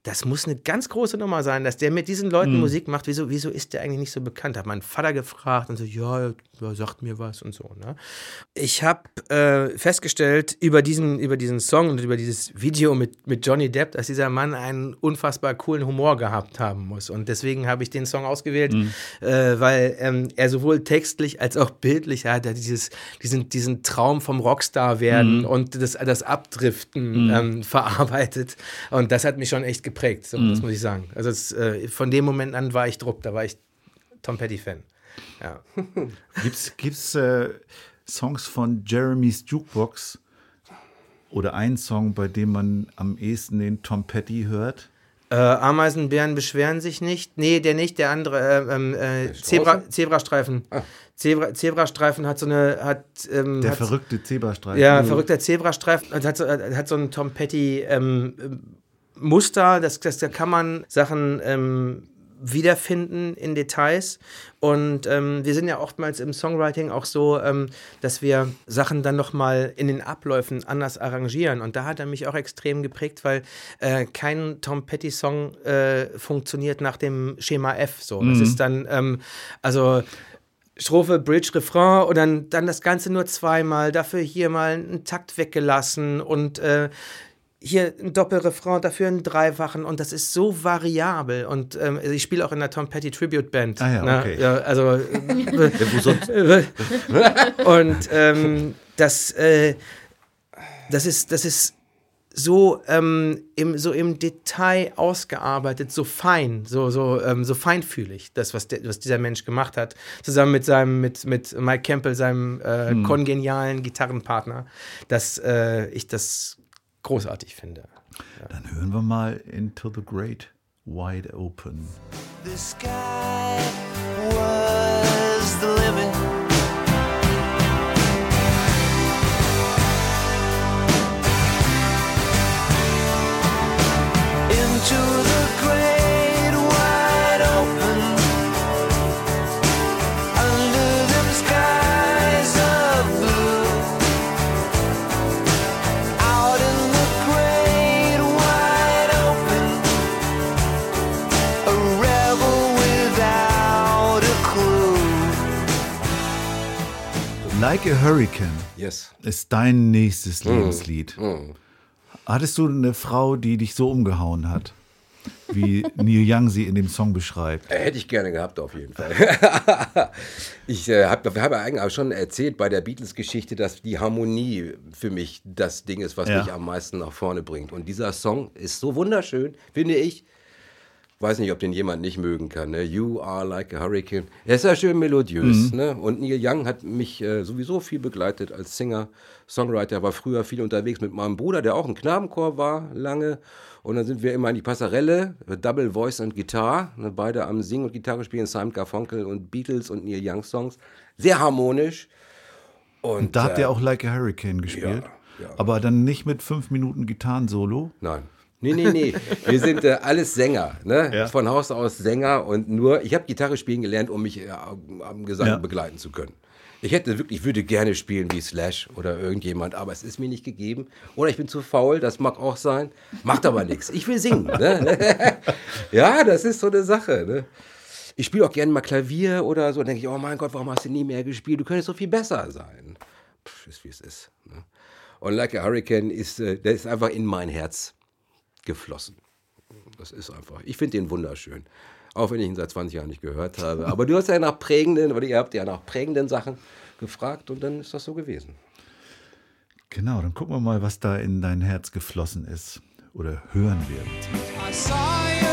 das muss eine ganz große Nummer sein, dass der mit diesen Leuten Musik macht. Wieso, wieso ist der eigentlich nicht so bekannt? Hat mein Vater gefragt und so, ja, ja sagt mir was und so. Ne? Ich habe äh, festgestellt über diesen, über diesen Song und über dieses Video mit, mit Johnny Depp, dass dieser Mann einen unfassbar coolen Humor gehabt haben muss. Und deswegen habe ich den Song ausgewählt, äh, weil ähm, er sowohl textlich als auch bildlich hat er dieses, diesen, diesen Traum vom Rockstar werden und das, das Abdriften ähm, verarbeitet. Und das hat mich schon echt geprägt, so, das muss ich sagen. Also es, äh, von dem Moment an war ich drupp, da war ich Tom Petty-Fan. Ja. Gibt's, gibt's äh, Songs von Jeremy's Jukebox oder einen Song, bei dem man am ehesten den Tom Petty hört? Äh, Ameisenbären beschweren sich nicht. Nee, der nicht, der andere. Äh, ähm, äh, Zebra? Zebrastreifen. Zebra, Zebrastreifen hat so eine. Hat, ähm, Der hat, verrückte Zebrastreifen. Ja, verrückter Zebrastreifen. Hat so, hat so ein Tom Petty ähm, Muster. Das, das, da kann man Sachen ähm, wiederfinden in Details. Und ähm, wir sind ja oftmals im Songwriting auch so, ähm, dass wir Sachen dann nochmal in den Abläufen anders arrangieren. Und da hat er mich auch extrem geprägt, weil äh, kein Tom Petty-Song äh, funktioniert nach dem Schema F. So. Das ist dann, ähm, also. Strophe, Bridge, Refrain und dann, dann das Ganze nur zweimal, dafür hier mal einen Takt weggelassen und äh, hier ein Doppelrefrain, dafür einen dreifachen und das ist so variabel und ähm, ich spiele auch in der Tom Petty Tribute Band. Ah ja, ne? okay. ja, also sonst? und ähm, das, äh, das ist, das ist so, ähm, im, so im Detail ausgearbeitet, so fein, so, so, ähm, so feinfühlig, das, was, der, was dieser Mensch gemacht hat, zusammen mit seinem, mit, mit Mike Campbell, seinem äh, kongenialen Gitarrenpartner, dass äh, ich das großartig finde. Dann hören wir mal Into the Great Wide Open. The sky was the limit. Into the Like a Hurricane Yes. ist dein nächstes Lebenslied. Mm. Hattest du eine Frau, die dich so umgehauen hat, wie Neil Young sie in dem Song beschreibt? Äh, Hätte ich gerne gehabt, auf jeden Fall. ich äh, habe hab ja eigentlich auch schon erzählt bei der Beatles-Geschichte, dass die Harmonie für mich das Ding ist, was Ja. mich am meisten nach vorne bringt. Und dieser Song ist so wunderschön, finde ich. Weiß nicht, ob den jemand nicht mögen kann. Ne? You are like a hurricane. Er ist ja schön melodiös. Ne? Und Neil Young hat mich äh, sowieso viel begleitet als Singer, Songwriter. War früher viel unterwegs mit meinem Bruder, der auch im Knabenchor war, lange. Und dann sind wir immer in die Passarelle, Double Voice und Gitarre. Ne? Beide am Singen und Gitarre spielen, Simon Garfunkel und Beatles und Neil Young Songs. Sehr harmonisch. Und, Da habt äh, ihr auch Like a Hurricane gespielt. ja. Aber dann nicht mit fünf Minuten Gitarrensolo, Nein. Nee, nee, nee. Wir sind äh, alles Sänger, ne? Ja. Von Haus aus Sänger und nur, ich habe Gitarre spielen gelernt, um mich äh, am Gesang Ja. begleiten zu können. Ich hätte wirklich, ich würde gerne spielen wie Slash oder irgendjemand, aber es ist mir nicht gegeben. Oder ich bin zu faul, das mag auch sein. Macht aber nichts. Ich will singen. Ne? ja, das ist so eine Sache. Ne? Ich spiele auch gerne mal Klavier oder so. Dann denke ich, oh mein Gott, warum hast du nie mehr gespielt? Du könntest so viel besser sein. Pff, ist wie es ist. Ne? Und Like a Hurricane ist, äh, der ist einfach in mein Herz geflossen. Das ist einfach. Ich finde den wunderschön. Auch wenn ich ihn seit 20 Jahren nicht gehört habe. Aber du hast ja nach prägenden, oder ihr habt ja nach prägenden Sachen gefragt und dann ist das so gewesen. Genau, dann gucken wir mal, was da in dein Herz geflossen ist oder hören wir. I saw your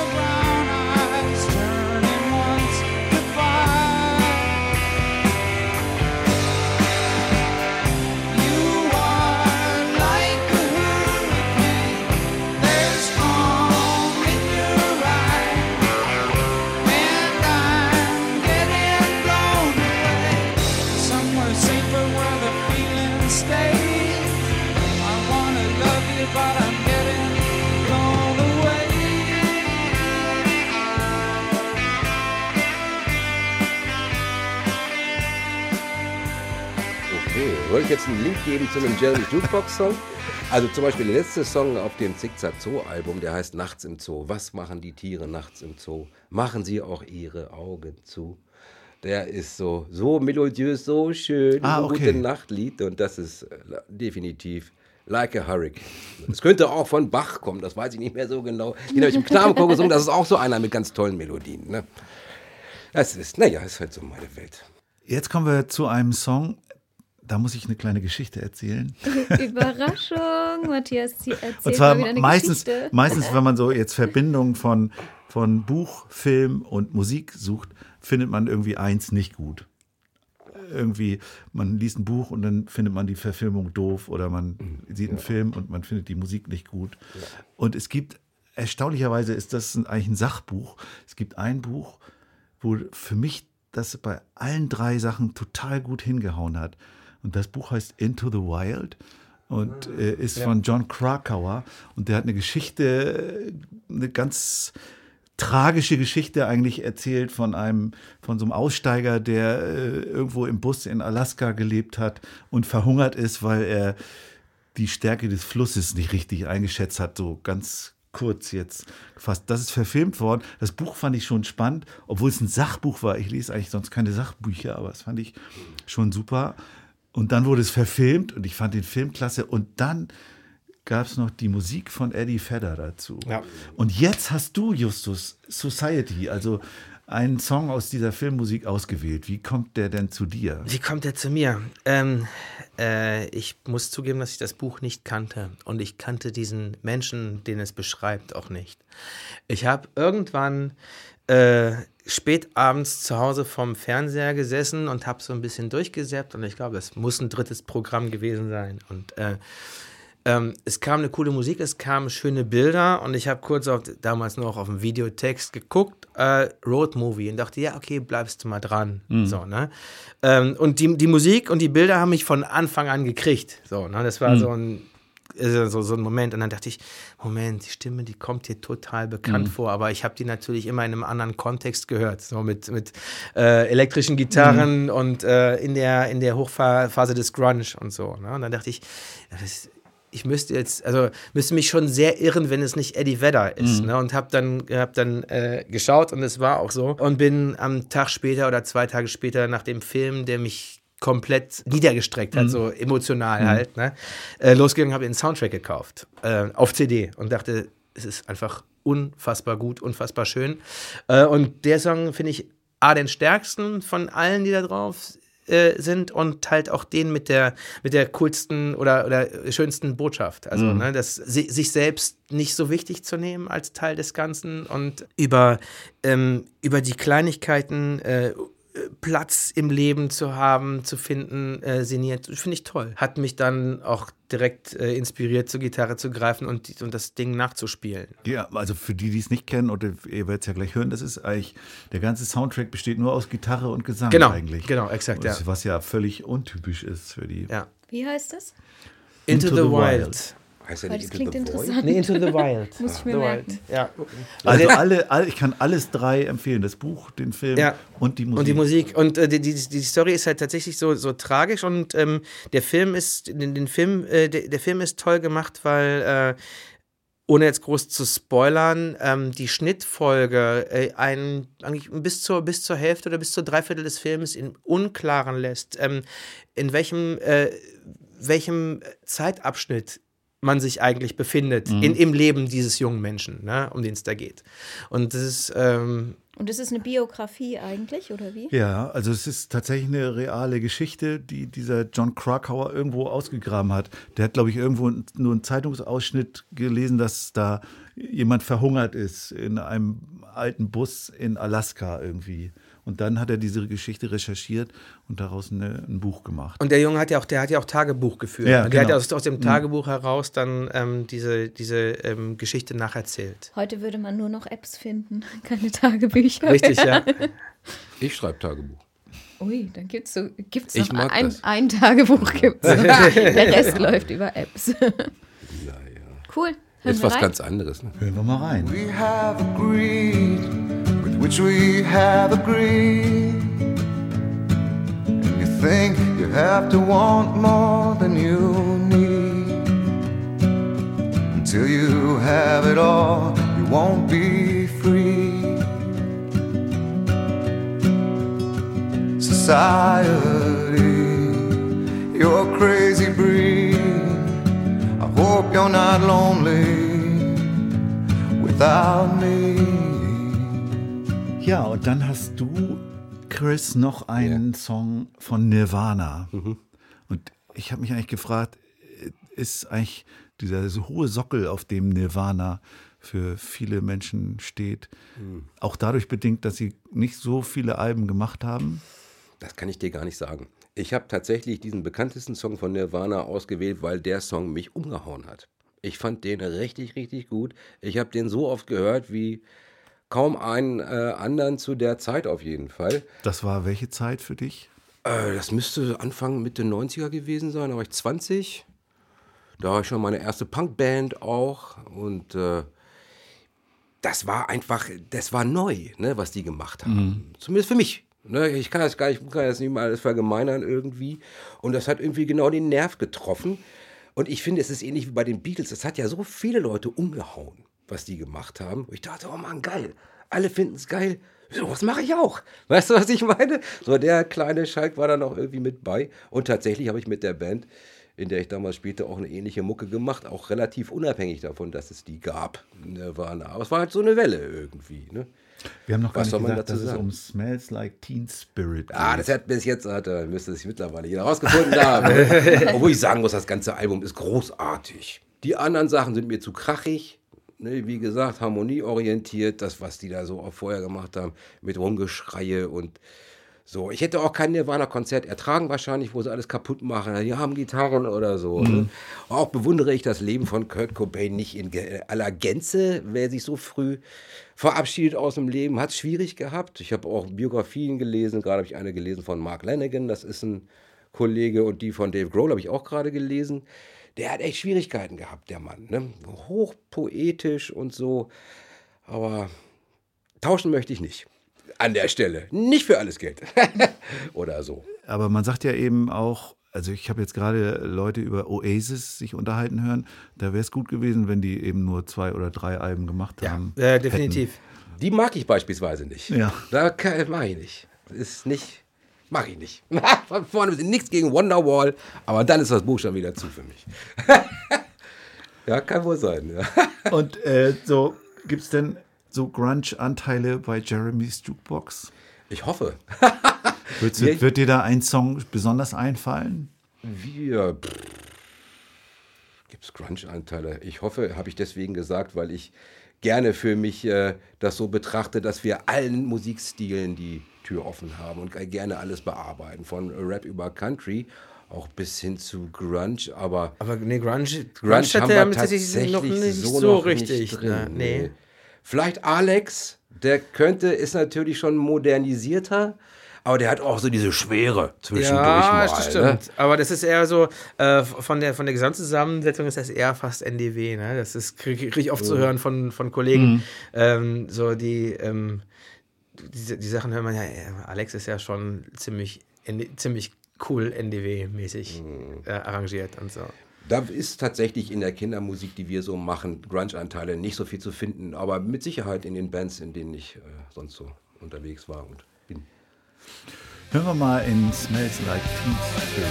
Soll ich jetzt einen Link geben zu einem Jeremy Jukebox Song? Also zum Beispiel der letzte Song auf dem Zickzack Zoo Album, der heißt Nachts im Zoo. Was machen die Tiere nachts im Zoo? Machen sie auch ihre Augen zu? Der ist so, so melodiös, so schön, Ah, okay. gute Nachtlied und das ist äh, definitiv Like a Hurricane. Es könnte auch von Bach kommen, das weiß ich nicht mehr so genau. Den habe ich im Knabenchor gesungen, das ist auch so einer mit ganz tollen Melodien. Ne? Das ist, naja, ist halt so meine Welt. Jetzt kommen wir zu einem Song, da muss ich eine kleine Geschichte erzählen. Überraschung, Matthias, sie erzählt Und zwar mal wieder eine meistens, Geschichte. meistens, wenn man so jetzt Verbindungen von, von Buch, Film und Musik sucht, findet man irgendwie eins nicht gut. Irgendwie, man liest ein Buch und dann findet man die Verfilmung doof oder man sieht einen Film und man findet die Musik nicht gut. Und es gibt, erstaunlicherweise ist das eigentlich ein Sachbuch. Es gibt ein Buch, wo für mich das bei allen drei Sachen total gut hingehauen hat. Und das Buch heißt Into the Wild und äh, ist von John Krakauer. Und der hat eine Geschichte, eine ganz tragische Geschichte eigentlich erzählt von einem, von so einem Aussteiger, der äh, irgendwo im Bus in Alaska gelebt hat und verhungert ist, weil er die Stärke des Flusses nicht richtig eingeschätzt hat, so ganz kurz jetzt gefasst. Das ist verfilmt worden. Das Buch fand ich schon spannend, obwohl es ein Sachbuch war. Ich lese eigentlich sonst keine Sachbücher, aber das fand ich schon super. Und dann wurde es verfilmt und ich fand den Film klasse. Und dann gab es noch die Musik von Eddie Vedder dazu. Ja. Und jetzt hast du, Justus, Society, also einen Song aus dieser Filmmusik ausgewählt. Wie kommt der denn zu dir? Wie kommt er zu mir? Ähm, äh, ich muss zugeben, dass ich das Buch nicht kannte. Und ich kannte diesen Menschen, den es beschreibt, auch nicht. Ich habe irgendwann äh, spät abends zu Hause vom Fernseher gesessen und habe so ein bisschen durchgesäppt. Und ich glaube, das muss ein drittes Programm gewesen sein. Und äh, ähm, es kam eine coole Musik, es kamen schöne Bilder und ich habe kurz auf, damals noch auf den Videotext geguckt, äh, Road Movie und dachte, ja, okay, bleibst du mal dran. So, ne? Ähm, und die, die Musik und die Bilder haben mich von Anfang an gekriegt. So, ne? Das war so ein so, so ein Moment und dann dachte ich, Moment, die Stimme, die kommt dir total bekannt vor, aber ich habe die natürlich immer in einem anderen Kontext gehört, so mit, mit äh, elektrischen Gitarren und äh, in der, in der Hochphase des Grunge und so. Ne? Und dann dachte ich, das, ich müsste jetzt, also müsste mich schon sehr irren, wenn es nicht Eddie Vedder ist. Ne? Und habe dann, hab dann äh, geschaut und es war auch so. Und bin am Tag später oder zwei Tage später nach dem Film, der mich komplett niedergestreckt hat, so emotional halt, ne? äh, losgegangen, habe den Soundtrack gekauft äh, auf CD und dachte, es ist einfach unfassbar gut, unfassbar schön. Äh, und der Song finde ich A, den stärksten von allen, die da drauf äh, sind und halt auch den mit der, mit der coolsten oder, oder schönsten Botschaft. Also, ne, das, si sich selbst nicht so wichtig zu nehmen als Teil des Ganzen und über, ähm, über die Kleinigkeiten äh, Platz im Leben zu haben, zu finden, äh, sinniert, finde ich toll. Hat mich dann auch direkt äh, inspiriert, zur Gitarre zu greifen und, und das Ding nachzuspielen. Ja, also für die, die es nicht kennen, oder ihr werdet es ja gleich hören, das ist eigentlich, der ganze Soundtrack besteht nur aus Gitarre und Gesang Genau, eigentlich. genau, exakt, Das- ja. Was ja völlig untypisch ist für die. Ja. Wie heißt es? Into, Into the, the Wild. Wild. Heißt ja nicht das Into klingt the Void? interessant. Nee, Into the Wild. Muss ich mir the merken. Wild. Ja. Also alle, alle, ich kann alles drei empfehlen. Das Buch, den Film Ja. und die Musik. Und die Musik. Und äh, die, die, die Story ist halt tatsächlich so, so tragisch und ähm, der Film ist, den, den Film, äh, der, der Film ist toll gemacht, weil äh, ohne jetzt groß zu spoilern, ähm, die Schnittfolge äh, einen eigentlich bis zur, bis zur Hälfte oder bis zur Dreiviertel des Films im Unklaren lässt, ähm, in welchem, äh, welchem Zeitabschnitt man sich eigentlich befindet in, im Leben dieses jungen Menschen, ne, um den es da geht. Und das ist, ähm, Und ist es eine Biografie eigentlich, oder wie? Ja, also es ist tatsächlich eine reale Geschichte, die dieser John Krakauer irgendwo ausgegraben hat. Der hat, glaube ich, irgendwo nur einen Zeitungsausschnitt gelesen, dass da jemand verhungert ist in einem alten Bus in Alaska irgendwie. Und dann hat er diese Geschichte recherchiert und daraus eine, ein Buch gemacht. Und der Junge hat ja auch, der hat ja auch Tagebuch geführt. Ja, Und der hat genau. ja aus, aus dem Tagebuch heraus dann ähm, diese, diese ähm, Geschichte nacherzählt. Heute würde man nur noch Apps finden, keine Tagebücher. Richtig, ja. Ich schreibe Tagebuch. Ui, dann gibt's so, gibt's noch ein, ein Tagebuch gibt's. Der Rest läuft über Apps. Cool. Hören Ist wir was rein? ganz anderes. Ne? Hören wir mal rein. We have agreed which we have agreed. And you think you have to want more than you need. Until you have it all, you won't be free. Society, you're a crazy breed. I hope you're not lonely without me. Ja, und dann hast du, Chris, noch einen Song von Nirvana. Und ich habe mich eigentlich gefragt, ist eigentlich dieser so hohe Sockel, auf dem Nirvana für viele Menschen steht, auch dadurch bedingt, dass sie nicht so viele Alben gemacht haben? Das kann ich dir gar nicht sagen. Ich habe tatsächlich diesen bekanntesten Song von Nirvana ausgewählt, weil der Song mich umgehauen hat. Ich fand den richtig, richtig gut. Ich habe den so oft gehört wie kaum einen äh, anderen zu der Zeit auf jeden Fall. Das war welche Zeit für dich? Äh, das müsste Anfang, Mitte 90er gewesen sein. Da war ich 20. Da war ich schon meine erste Punkband auch. Und äh, das war einfach, das war neu, ne, was die gemacht haben. Zumindest für mich. Ne, ich kann das gar nicht, kann das nicht mal alles verallgemeinern irgendwie. Und das hat irgendwie genau den Nerv getroffen. Und ich finde, es ist ähnlich wie bei den Beatles. Es hat ja so viele Leute umgehauen, was die gemacht haben. Und ich dachte, oh Mann, geil. Alle finden es geil. So, was mache ich auch? Weißt du, was ich meine? So, der kleine Schalk war dann auch irgendwie mit bei. Und tatsächlich habe ich mit der Band, in der ich damals spielte, auch eine ähnliche Mucke gemacht. Auch relativ unabhängig davon, dass es die gab. Nirvana. Aber es war halt so eine Welle irgendwie. Ne? Wir haben noch gar Was nicht gesagt, dazu dass es sagen? um Smells Like Teen Spirit geht. Ah, das hat bis jetzt, hat, müsste sich mittlerweile jeder rausgefunden haben. Obwohl ich sagen muss, das ganze Album ist großartig. Die anderen Sachen sind mir zu krachig. Ne, wie gesagt, harmonieorientiert. Das, was die da so auch vorher gemacht haben, mit Rumgeschreie und so. Ich hätte auch kein Nirvana-Konzert ertragen, wahrscheinlich, wo sie alles kaputt machen. Die haben Gitarren oder so. Ne? Auch bewundere ich das Leben von Kurt Cobain nicht in ge- aller Gänze. Wer sich so früh verabschiedet aus dem Leben, hat es schwierig gehabt. Ich habe auch Biografien gelesen. Gerade habe ich eine gelesen von Mark Lanigan. Das ist ein Kollege. Und die von Dave Grohl habe ich auch gerade gelesen. Der hat echt Schwierigkeiten gehabt, der Mann. Ne? Hochpoetisch und so. Aber tauschen möchte ich nicht. An der Stelle. Nicht für alles Geld. Oder so. Aber man sagt ja eben auch, also ich habe jetzt gerade Leute über Oasis sich unterhalten hören, da wäre es gut gewesen, wenn die eben nur zwei oder drei Alben gemacht haben. Äh, definitiv. Die mag ich beispielsweise nicht. Ja. Da kann- mag ich nicht. Ist nicht. Mag ich nicht. Von vorne bis nichts gegen Wonderwall, aber dann ist das Buch schon wieder zu für mich. ja, kann wohl sein. Ja. Und äh, so gibt es denn so Grunge-Anteile bei Jeremy's Jukebox? Ich hoffe. Wird, wird dir da ein Song besonders einfallen? Wir. Gibt es Grunge-Anteile? Ich hoffe, habe ich deswegen gesagt, weil ich gerne für mich äh, das so betrachte, dass wir allen Musikstilen die Tür offen haben und gerne alles bearbeiten. Von Rap über Country, auch bis hin zu Grunge, aber. Aber nee, Grunge, Grunge hat wir er tatsächlich noch nicht so, so, noch richtig. Nicht drin. ne? Nee. Vielleicht Alex, der könnte, ist natürlich schon modernisierter, aber der hat auch so diese Schwere zwischendurch Ja, mal. das Ne? stimmt. Aber das ist eher so, äh, von, der, von der Gesamtzusammensetzung ist das eher fast NDW. Ne? Das ist, kriege krieg ich oft zu hören von, von Kollegen. Ähm, so die, ähm, die, die Sachen hört man ja, Alex ist ja schon ziemlich, ziemlich cool NDW-mäßig äh, arrangiert und so. Da ist tatsächlich in der Kindermusik, die wir so machen, Grunge-Anteile nicht so viel zu finden, aber mit Sicherheit in den Bands, in denen ich äh, sonst so unterwegs war und bin. Hören wir mal in Smells Like Teen Spirit.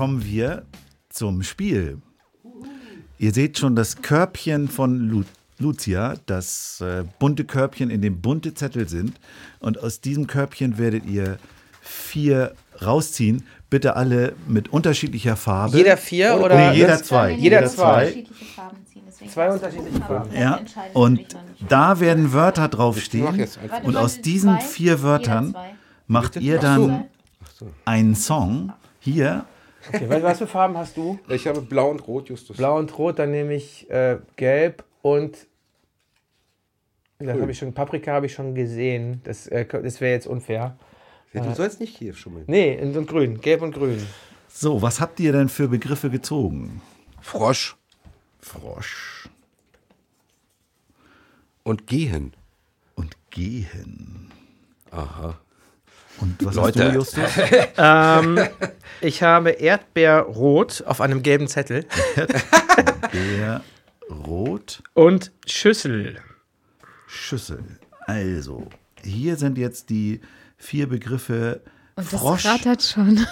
Kommen wir zum Spiel. Ihr seht schon das Körbchen von Lu Lucia, das äh, bunte Körbchen, in dem bunte Zettel sind. Und aus diesem Körbchen werdet ihr vier rausziehen. Bitte alle mit unterschiedlicher Farbe. Jeder vier oder- Nee, jeder zwei. Jeder zwei. Unterschiedliche Farben ziehen, Zwei unterschiedliche Farben. Ja, und da werden Wörter draufstehen. Und aus diesen zwei, vier jeder Wörtern zwei. macht ihr dann einen Song. Hier, Okay, was, was für Farben hast du? Ich habe blau und rot, Justus. Blau und Rot, dann nehme ich äh, Gelb und das habe ich schon, Paprika habe ich schon gesehen. Das, äh, das wäre jetzt unfair. Du sollst nicht hier schummeln. Nee, und grün, gelb und grün. so, was habt ihr denn für Begriffe gezogen? Frosch Frosch und gehen. und Gehen. Aha. Und was Leute. hast du, Justus? Ähm, ich habe Erdbeerrot auf einem gelben Zettel Der Rot und Schüssel. Schüssel. Also, hier sind jetzt die vier Begriffe Und das Frosch, rattert schon.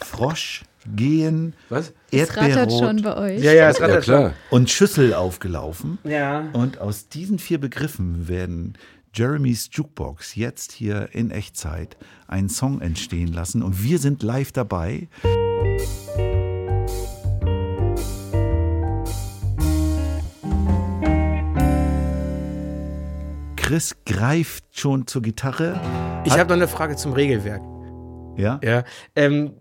Frosch, Gehen, Was? Das rattert schon Erdbeerrot bei euch. Ja, ja, es Ja, rattert klar. und Schüssel aufgelaufen. schon. Ja. Und aus diesen vier Begriffen werden Jeremys Jukebox jetzt hier in Echtzeit einen Song entstehen lassen. Und wir sind live dabei. Chris greift schon zur Gitarre. Ich habe noch eine Frage zum Regelwerk. Ja? Ja. Ähm,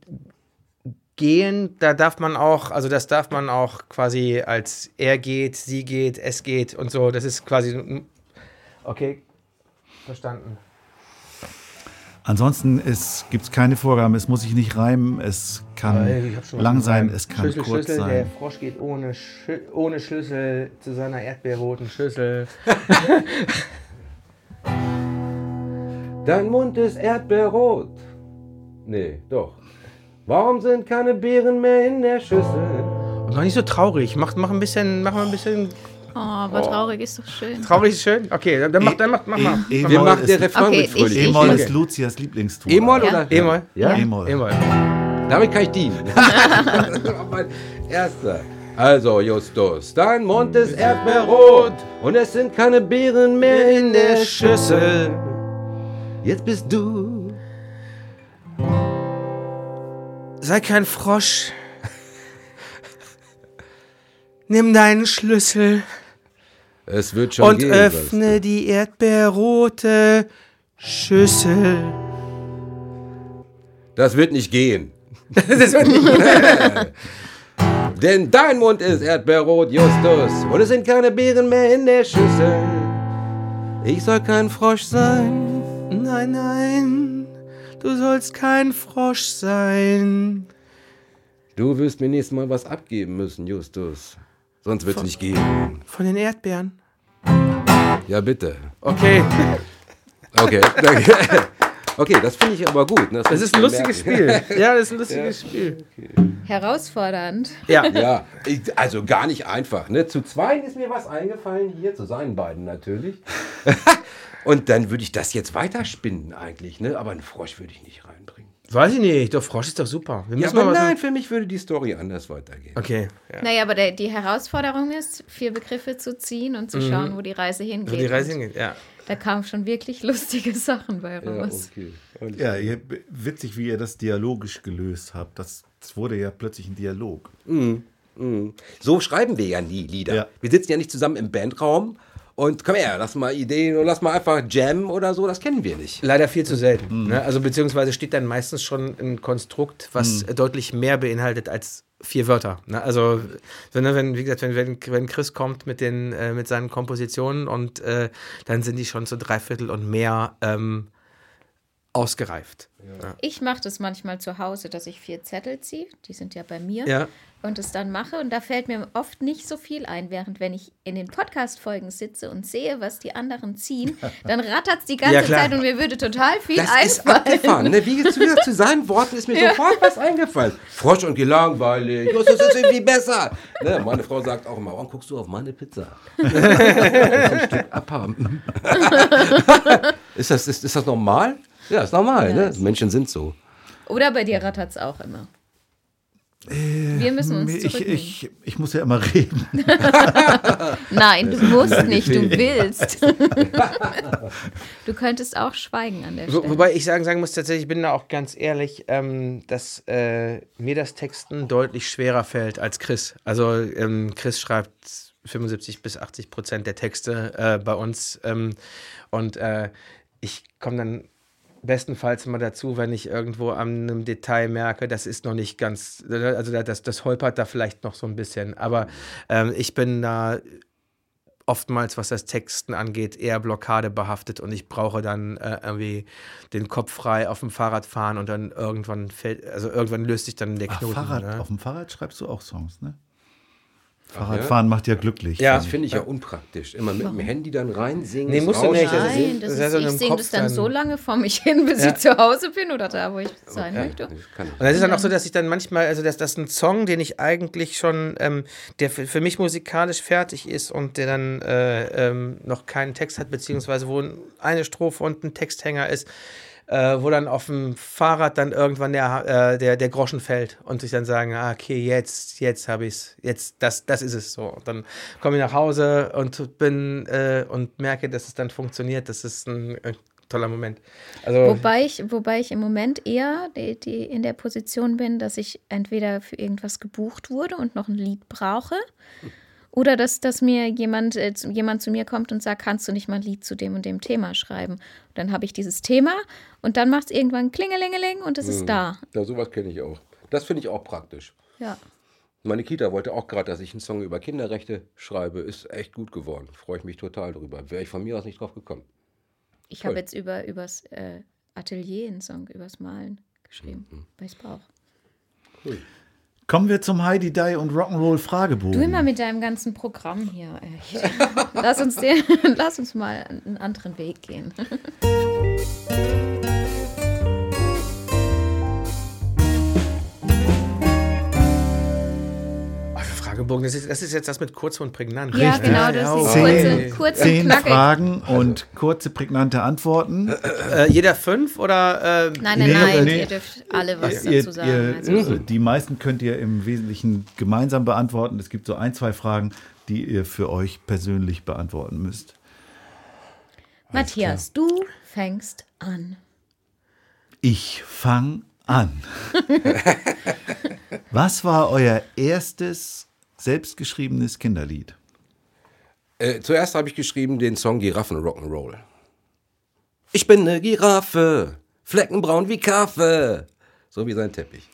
gehen, da darf man auch, also das darf man auch quasi als er geht, sie geht, es geht und so. Das ist quasi. Okay, verstanden. Ansonsten gibt es keine Vorgaben. Es muss sich nicht reimen. Es kann lang sein. Es kann Schlüssel, kurz Schlüssel, sein. Der Frosch geht ohne, Schü ohne Schlüssel zu seiner erdbeerroten Schüssel. Dein Mund ist erdbeerrot. Nee, doch. Warum sind keine Beeren mehr in der Schüssel? Und noch nicht so traurig. Mach, mach ein bisschen, mach mal ein bisschen. Oh, aber traurig ist doch schön. Traurig ist schön. Okay, dann, dann mach, dann mach, mach mal. E- Wir E-Moll machen der ist- Refrain Okay, mit fröhlich. ich- E-Moll Okay. ist Lucias Lieblingston. E-Moll Ja. oder? E-Moll. Ja? E-Moll. E-Moll. Damit kann ich dienen. das war mein erster. Also, Justus, dein Mund ist erdbeerrot und es sind keine Beeren mehr in der Schüssel. Jetzt bist du. Sei kein Frosch. Nimm deinen Schlüssel Es wird schon und gehen. öffne die erdbeerrote Schüssel. Das wird nicht gehen. Das wird nicht Denn dein Mund ist erdbeerrot, Justus. Und es sind keine Beeren mehr in der Schüssel. Ich soll kein Frosch sein. Nein, nein, du sollst kein Frosch sein. Du wirst mir nächstes Mal was abgeben müssen, Justus. Sonst wird's nicht gehen. Von den Erdbeeren. Ja, bitte. Okay, Okay. danke. Okay, das finde ich aber gut. ne? das muss ist ein lustiges merken. Spiel. Ja, das ist ein lustiges Spiel. Herausfordernd. Ja. Ja, ich, also gar nicht einfach. Ne? Zu zweien ist mir was eingefallen hier, zu seinen beiden natürlich. Und dann würde ich das jetzt weiterspinnen eigentlich, ne? Aber einen Frosch würde ich nicht reinbringen. Weiß ich nicht, doch Frosch ist doch super. Wir Ja, mal aber was nein, für mich würde die Story anders weitergehen. Okay. Ja. Naja, aber der, die Herausforderung ist, vier Begriffe zu ziehen und zu schauen, wo die Reise hingeht. Wo die Reise hingeht, ja. Da kamen schon wirklich lustige Sachen bei Ja, raus. okay. Alles Ja, ihr, witzig, wie ihr das dialogisch gelöst habt. Das, das wurde ja plötzlich ein Dialog. So schreiben wir ja nie Lieder. Ja. Wir sitzen ja nicht zusammen im Bandraum und komm her, lass mal Ideen oder lass mal einfach jammen oder so, das kennen wir nicht. Leider viel zu selten. Ne? Also beziehungsweise steht dann meistens schon ein Konstrukt, was deutlich mehr beinhaltet als vier Wörter. Ne? Also wenn, wenn, wie gesagt, wenn, wenn, wenn Chris kommt mit, den, äh, mit seinen Kompositionen und äh, dann sind die schon zu Dreiviertel und mehr ähm, ausgereift. Ich mache das manchmal zu Hause, dass ich vier Zettel ziehe, die sind ja bei mir, Ja. Und es dann mache. Und da fällt mir oft nicht so viel ein, während wenn ich in den Podcast-Folgen sitze und sehe, was die anderen ziehen, dann rattert es die ganze Ja. Zeit und mir würde total viel Das ist einfallen. abgefahren. Ne? Wie zu, zu seinen Worten ist mir sofort was eingefallen. Frosch und gelangweilig. Das ist irgendwie besser. Ne? Meine Frau sagt auch immer, warum guckst du auf meine Pizza? Ist ein Stück abhaben. ist, das, ist, ist das normal? Ja, ist normal. ne? Menschen sind so. Oder bei dir rattert es auch immer. Wir müssen uns Ich, ich, ich muss ja immer reden. Nein, du musst nicht, du willst. du könntest auch schweigen an der Wo, Stelle. wobei ich sagen, sagen muss, tatsächlich, ich bin da auch ganz ehrlich, ähm, dass äh, mir das Texten deutlich schwerer fällt als Chris. Also ähm, Chris schreibt 75 bis 80 Prozent der Texte äh, bei uns ähm, und äh, ich komme dann bestenfalls mal dazu, wenn ich irgendwo an einem Detail merke, das ist noch nicht ganz, also das, das holpert da vielleicht noch so ein bisschen, aber ähm, ich bin da oftmals, was das Texten angeht, eher blockadebehaftet und ich brauche dann äh, irgendwie den Kopf frei auf dem Fahrrad fahren und dann irgendwann fällt, also irgendwann löst sich dann der Ach, Knoten. Fahrrad, ne? Auf dem Fahrrad schreibst du auch Songs, ne? Fahrradfahren macht ja glücklich. Ja. Das finde ich ja unpraktisch. Immer mit dem Handy dann reinsingen. Nee, das musst du nicht. Rauschen. Das ist- Nein, das das ist, ich singe das dann, dann. so lange vor mich hin, bis Ja. ich zu Hause bin oder da, wo ich sein Ja, möchte. das kann ich. Und das ist dann auch so, dass ich dann manchmal, also dass das ein Song, den ich eigentlich schon, ähm, der für, für mich musikalisch fertig ist und der dann äh, ähm, noch keinen Text hat, beziehungsweise wo eine Strophe und ein Texthänger ist, äh, wo dann auf dem Fahrrad dann irgendwann der, äh, der, der Groschen fällt und ich dann sagen, ah, okay, jetzt, jetzt habe ich es, jetzt, das, das ist es so. Und dann komme ich nach Hause und bin äh, und merke, dass es dann funktioniert. Das ist ein, äh, toller Moment. Also, Wobei ich, wobei ich im Moment eher die, die in der Position bin, dass ich entweder für irgendwas gebucht wurde und noch ein Lied brauche. Oder dass, dass mir jemand, äh, zu- jemand zu mir kommt und sagt, kannst du nicht mal ein Lied zu dem und dem Thema schreiben? Und dann habe ich dieses Thema und dann macht es irgendwann Klingelingeling und es ist da. Ja, sowas kenne ich auch. Das finde ich auch praktisch. Ja. Meine Kita wollte auch gerade, dass ich einen Song über Kinderrechte schreibe. Ist echt gut geworden. Freue ich mich total drüber. Wäre ich von mir aus nicht drauf gekommen. Ich habe Cool. jetzt über übers äh, Atelier einen Song, übers Malen geschrieben, weil ich es brauche. Kommen wir zum Heidi Die und Rock'n'Roll Fragebogen. Du immer mit deinem ganzen Programm hier. Lass, uns den, lass uns mal einen anderen Weg gehen. Fragebogen, das ist, das ist jetzt das mit kurz und prägnant. Ja, Richtig, genau, das ist kurze, kurze Zehn knackig. Fragen und kurze, prägnante Antworten. Äh, jeder fünf oder? Äh, Nein, nein, Nee, nein, nee. ihr dürft alle was Ihr, dazu sagen. ihr, also, die meisten könnt ihr im Wesentlichen gemeinsam beantworten. Es gibt so ein, zwei Fragen, die ihr für euch persönlich beantworten müsst. Matthias, du fängst an. Ich fang an. Was war euer erstes selbstgeschriebenes Kinderlied? Äh, zuerst habe ich geschrieben den Song Giraffen Rock'n'Roll. Ich bin eine Giraffe, fleckenbraun wie Kaffee. So wie sein Teppich.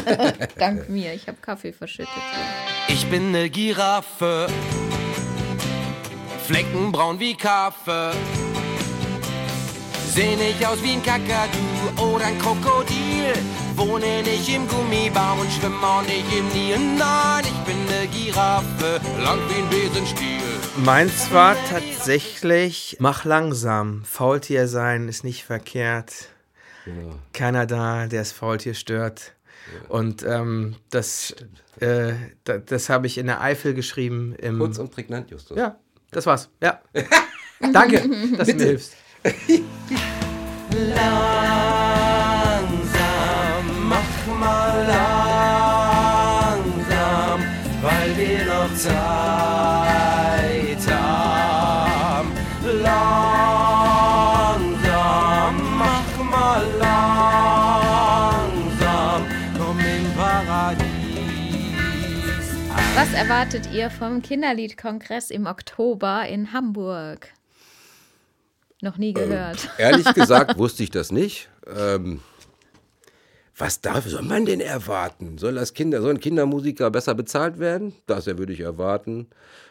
Dank mir, ich habe Kaffee verschüttet. Ich bin ne Giraffe, fleckenbraun wie Kaffee. Seh nicht aus wie ein Kakadu oder ein Krokodil. Wohne nicht im Gummibaum und schwimme auch nicht im Nil. Nein, ich bin ne Giraffe, lang wie ein Besenstiel. Meins war tatsächlich, mach langsam, Faultier sein ist nicht verkehrt. Keiner da, der das Faultier stört. Und ähm, das, äh, da, das habe ich in der Eifel geschrieben. Im, Kurz und prägnant, Justus. ja, das war's. Ja. Danke, dass du mir hilfst. Zeit haben. Langsam, mach mal langsam, komm im Paradies. Was erwartet ihr vom Kinderliedkongress im Oktober in Hamburg? Noch nie gehört. Ehrlich gesagt wusste ich das nicht. Ähm, was darf, soll man denn erwarten? Soll das Kinder, sollen Kindermusiker besser bezahlt werden? Das würde ich erwarten.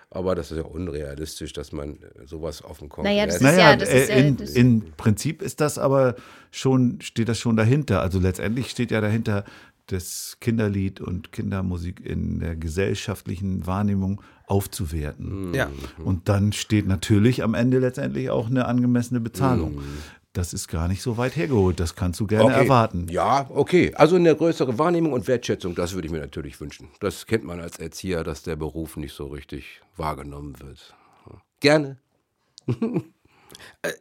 Aber das ist ja unrealistisch, dass man sowas auf dem Kongress. Naja, das ist Naja, ja- das ist äh, in, das- in Prinzip ist das aber schon, steht das schon dahinter. Also letztendlich steht ja dahinter, das Kinderlied und Kindermusik in der gesellschaftlichen Wahrnehmung aufzuwerten. Ja. Und dann steht natürlich am Ende letztendlich auch eine angemessene Bezahlung. Das ist gar nicht so weit hergeholt. Das kannst du gerne Okay. erwarten. Ja, okay. Also eine größere Wahrnehmung und Wertschätzung, das würde ich mir natürlich wünschen. Das kennt man als Erzieher, dass der Beruf nicht so richtig wahrgenommen wird. Gerne.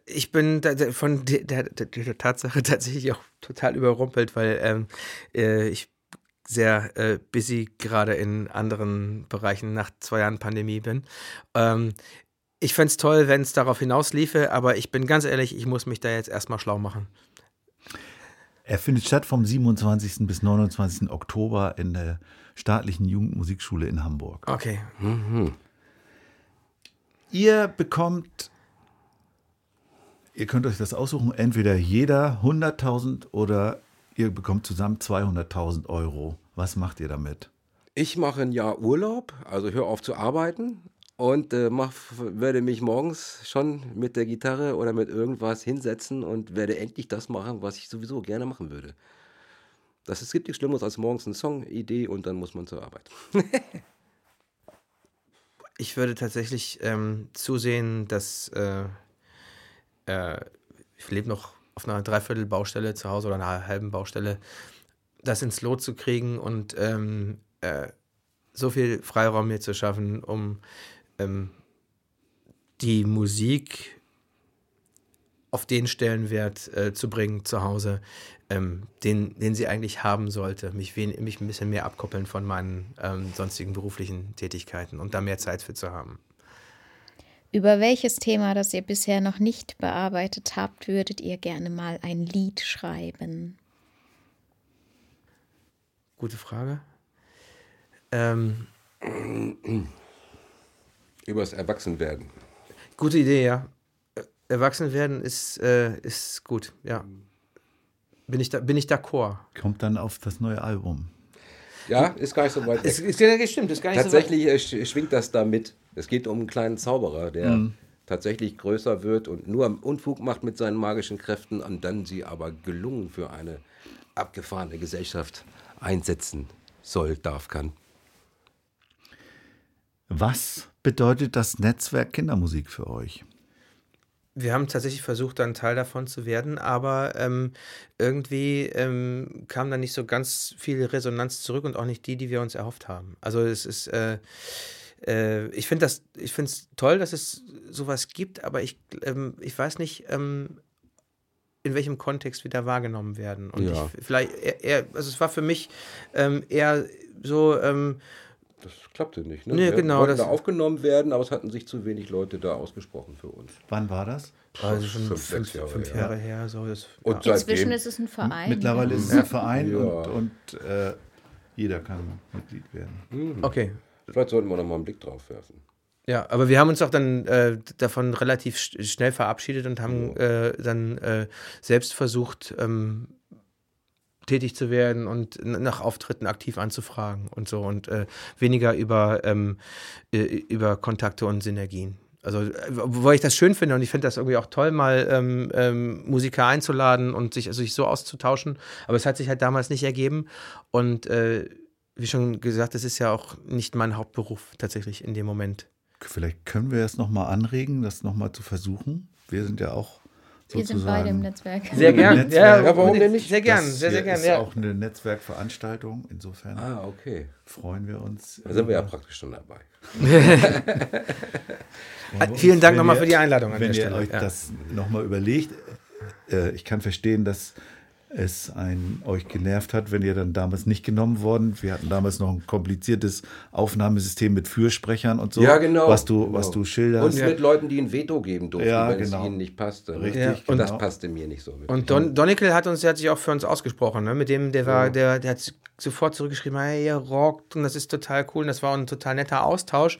Ich bin von der, der, der, der Tatsache tatsächlich auch total überrumpelt, weil ähm, äh, ich sehr äh, busy gerade in anderen Bereichen nach zwei Jahren Pandemie bin. Ähm, ich fände es toll, wenn es darauf hinausliefe, aber ich bin ganz ehrlich, ich muss mich da jetzt erstmal schlau machen. Er findet statt vom 27. bis 29. Oktober in der staatlichen Jugendmusikschule in Hamburg. Okay. Ihr bekommt, ihr könnt euch das aussuchen, entweder jeder 100.000 oder ihr bekommt zusammen 200.000 Euro. Was macht ihr damit? Ich mache ein Jahr Urlaub, also hör auf zu arbeiten und äh, mach, werde mich morgens schon mit der Gitarre oder mit irgendwas hinsetzen und werde endlich das machen, was ich sowieso gerne machen würde. Das, es gibt nichts Schlimmeres als morgens eine Songidee und dann muss man zur Arbeit. Ich würde tatsächlich ähm, zusehen, dass äh, äh, ich lebe noch auf einer Dreiviertel-Baustelle zu Hause oder einer halben Baustelle, das ins Lot zu kriegen und ähm, äh, so viel Freiraum mir zu schaffen, um ähm, die Musik auf den Stellenwert äh, zu bringen zu Hause, ähm, den, den sie eigentlich haben sollte. Mich, wen, mich ein bisschen mehr abkoppeln von meinen ähm, sonstigen beruflichen Tätigkeiten und da mehr Zeit für zu haben. Über welches Thema, das ihr bisher noch nicht bearbeitet habt, würdet ihr gerne mal ein Lied schreiben? Gute Frage. Ähm, Übers Erwachsenwerden. gute Idee, ja. Äh, Erwachsen werden ist, äh, ist gut, ja. Bin ich, da, bin ich d'accord. Kommt dann auf das neue Album. Ja, ist gar nicht so weit weg. Es, es, es stimmt, ist gar nicht Tatsächlich äh, sch- schwingt das da mit. Es geht um einen kleinen Zauberer, der Mhm. tatsächlich größer wird und nur Unfug macht mit seinen magischen Kräften und dann sie aber gelungen für eine abgefahrene Gesellschaft einsetzen soll, darf, kann. Was bedeutet das Netzwerk Kindermusik für euch? Wir haben tatsächlich versucht, ein Teil davon zu werden, aber ähm, irgendwie ähm, kam da nicht so ganz viel Resonanz zurück und auch nicht die, die wir uns erhofft haben. Also es ist, äh, äh, ich finde das, ich finde es toll, dass es sowas gibt, aber ich, ähm, ich weiß nicht, ähm, in welchem Kontext wir da wahrgenommen werden. Und Ja. ich, vielleicht eher, eher, also es war für mich ähm, eher so, ähm, Das klappte nicht. Ne? Nee, Wir genau, wollten das- da aufgenommen werden, aber es hatten sich zu wenig Leute da ausgesprochen für uns. Wann war das? also schon Fünf, fünf, Jahre, fünf ja. Jahre her. So, das, Und ja. Inzwischen ist es ein Verein. Mittlerweile ja. ist es ein Verein Ja. und, und äh, jeder kann Mitglied werden. Okay, vielleicht sollten wir noch mal einen Blick drauf werfen. Ja, aber wir haben uns auch dann äh, davon relativ sch schnell verabschiedet und haben äh, dann äh, selbst versucht, ähm, tätig zu werden und nach Auftritten aktiv anzufragen und so und äh, weniger über, ähm, äh, über Kontakte und Synergien. Also, äh, wo ich das schön finde und ich finde das irgendwie auch toll, mal ähm, ähm, Musiker einzuladen und sich, also sich so auszutauschen. Aber es hat sich halt damals nicht ergeben und äh, wie schon gesagt, es ist ja auch nicht mein Hauptberuf tatsächlich in dem Moment. Vielleicht können wir es nochmal anregen, das nochmal zu versuchen. Wir sind ja auch Wir sind beide im Netzwerk. Sehr gern. Netzwerk. Ja, warum denn nicht? Sehr gern, Das sehr, sehr gern. ist Ja. auch eine Netzwerkveranstaltung. Insofern Ah, okay. freuen wir uns. Da sind wir ja über- praktisch schon dabei. Ah, Vielen Dank Wenn nochmal ihr- für die Einladung an Wenn der ihr Stelle. euch Ja. das nochmal überlegt, äh, ich kann verstehen, dass es ein, euch genervt hat, wenn ihr dann damals nicht genommen worden. Wir hatten damals noch ein kompliziertes Aufnahmesystem mit Fürsprechern und so. ja, genau. Was du, genau. was du schilderst. Und mit Leuten, die ein Veto geben durften, Ja, wenn genau. es ihnen nicht passte. Richtig, Ja. Und das genau. passte mir nicht so. wirklich. Und Don, Donikel hat uns, der hat sich auch für uns ausgesprochen, ne? Mit dem, der war, der, der hat sofort zurückgeschrieben, hey, ihr rockt und das ist total cool und das war ein total netter Austausch.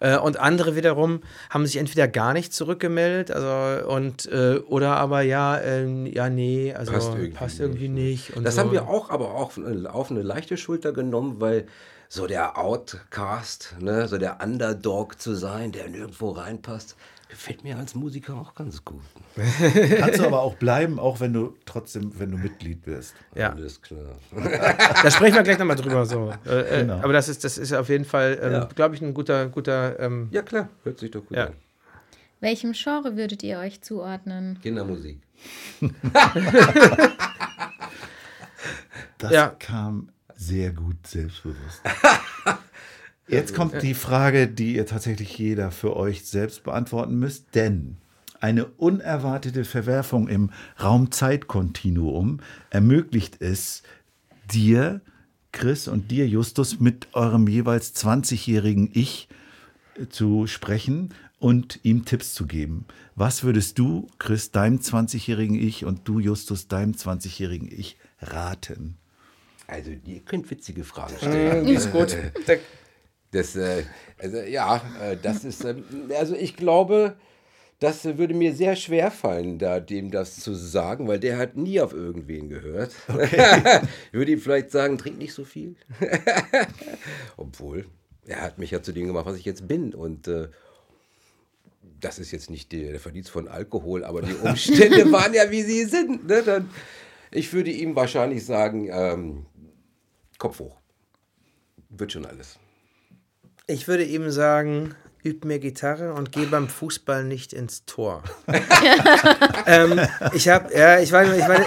Äh, und andere wiederum haben sich entweder gar nicht zurückgemeldet, also und äh, oder aber ja, ähm, ja, nee, also Passt passt irgendwie irgendwie, nicht. Und Das so. haben wir auch, aber auch auf eine leichte Schulter genommen, weil so der Outcast, ne, so der Underdog zu sein, der nirgendwo reinpasst, gefällt mir als Musiker auch ganz gut. Kannst du aber auch bleiben, auch wenn du trotzdem, wenn du Mitglied wirst. Ja. Alles klar. Da sprechen wir gleich nochmal drüber. So. Äh, äh, Genau. Aber das ist, das ist auf jeden Fall, ähm, Ja. glaube ich, ein guter, guter. Ähm, Ja klar, hört sich doch gut Ja. an. Welchem Genre würdet ihr euch zuordnen? Kindermusik. Das Ja. kam sehr gut selbstbewusst. Jetzt kommt die Frage, die ihr tatsächlich jeder für euch selbst beantworten müsst, denn eine unerwartete Verwerfung im Raum-Zeit-Kontinuum ermöglicht es dir, Chris, und dir, Justus, mit eurem jeweils 20-jährigen Ich äh, zu sprechen und ihm Tipps zu geben. Was würdest du, Chris, deinem 20-jährigen Ich und du, Justus, deinem 20-jährigen Ich raten? Also ihr könnt witzige Fragen stellen. die ist gut. Da- Das, äh, also, ja, äh, das ist, ähm, also ich glaube, das äh, würde mir sehr schwer fallen, da dem das zu sagen, weil der hat nie auf irgendwen gehört. ich würde ihm vielleicht sagen, trink nicht so viel. Obwohl, er hat mich ja zu dem gemacht, was ich jetzt bin. Und äh, das ist jetzt nicht der, der Verdienst von Alkohol, aber die Umstände waren ja, wie sie sind. Ne? Dann, ich würde ihm wahrscheinlich sagen, ähm, Kopf hoch. Wird schon alles. Ich würde ihm sagen, üb mir Gitarre und geh beim Fußball nicht ins Tor. ähm, ich habe, ja, ich war, ich, war,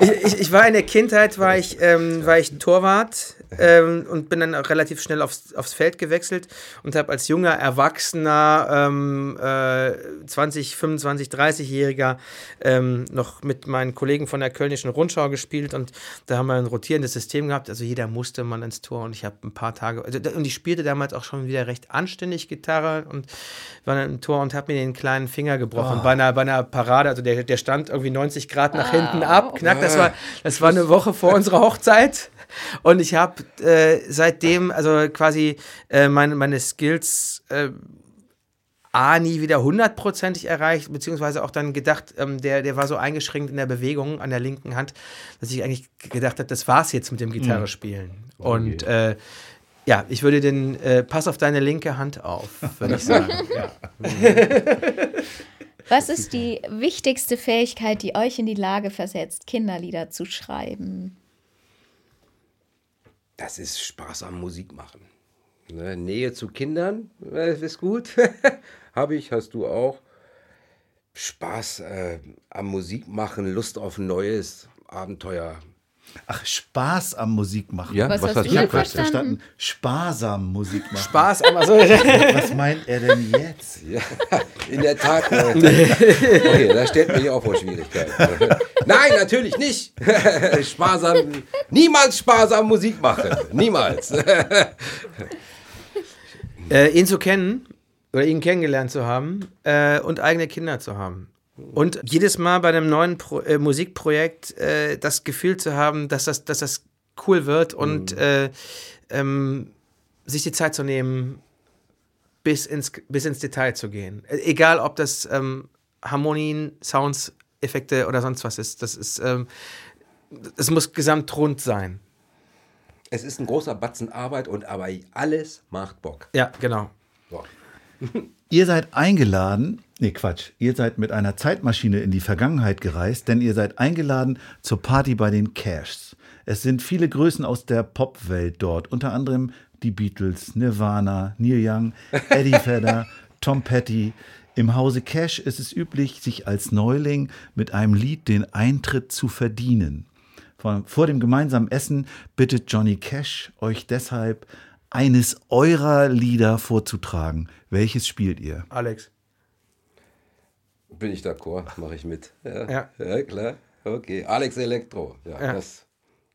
ich, ich, ich war in der Kindheit, war ich, ähm, war ich Torwart ähm, und bin dann auch relativ schnell aufs, aufs Feld gewechselt und habe als junger Erwachsener, ähm, äh, 20, 25, 30-Jähriger ähm, noch mit meinen Kollegen von der Kölnischen Rundschau gespielt und da haben wir ein rotierendes System gehabt, also jeder musste mal ins Tor und ich habe ein paar Tage, also, und ich spielte damals auch schon wieder recht anständig Gitarre und war dann im Tor und habe mir den kleinen Finger gebrochen bei, einer, bei einer Parade, also der, der stand irgendwie 90 Grad nach hinten ab, knack, das war, das war eine Woche vor unserer Hochzeit. Und ich habe äh, seitdem, also quasi äh, meine, meine Skills äh, A, nie wieder hundertprozentig erreicht, beziehungsweise auch dann gedacht, ähm, der, der war so eingeschränkt in der Bewegung an der linken Hand, dass ich eigentlich gedacht habe, das war's jetzt mit dem Gitarre spielen. Und äh, ja, ich würde den, äh, pass auf deine linke Hand auf, würde ich sagen. ja. Was ist die wichtigste Fähigkeit, die euch in die Lage versetzt, Kinderlieder zu schreiben? Das ist Spaß am Musik machen. Ne? Nähe zu Kindern äh, ist gut. Habe ich, hast du auch. Spaß äh, am Musik machen, Lust auf Neues, Abenteuer. Ach, Spaß am Musik machen. Ja, Was hast du Ich habe verstanden. verstanden, sparsam Musik machen. Spaß, aber so. Was meint er denn jetzt? Ja, in der Tat. Äh, okay, da stellt mich auch vor Schwierigkeiten. Nein, natürlich nicht. sparsam, niemals sparsam Musik machen. Niemals. äh, ihn zu kennen oder ihn kennengelernt zu haben äh, und eigene Kinder zu haben. Und jedes Mal bei einem neuen Pro äh, Musikprojekt äh, das Gefühl zu haben, dass das, dass das cool wird und äh, ähm, sich die Zeit zu nehmen, bis ins, bis ins Detail zu gehen. Äh, egal, ob das ähm, Harmonien, Sounds, Effekte oder sonst was ist. Das ist, ähm, es muss gesamtrund sein. Es ist ein großer Batzen Arbeit und aber alles macht Bock. Ja, genau. So. Ihr seid eingeladen, nee Quatsch, ihr seid mit einer Zeitmaschine in die Vergangenheit gereist, denn ihr seid eingeladen zur Party bei den Cashs. Es sind viele Größen aus der Popwelt dort, unter anderem die Beatles, Nirvana, Neil Young, Eddie Vedder, Tom Petty. Im Hause Cash ist es üblich, sich als Neuling mit einem Lied den Eintritt zu verdienen. Vor, vor dem gemeinsamen Essen bittet Johnny Cash euch deshalb, eines eurer Lieder vorzutragen. Welches spielt ihr? Alex. Bin ich d'accord, mache ich mit. Ja, Ja. ja. klar. Okay. Alex Elektro. Ja, Ja. Das,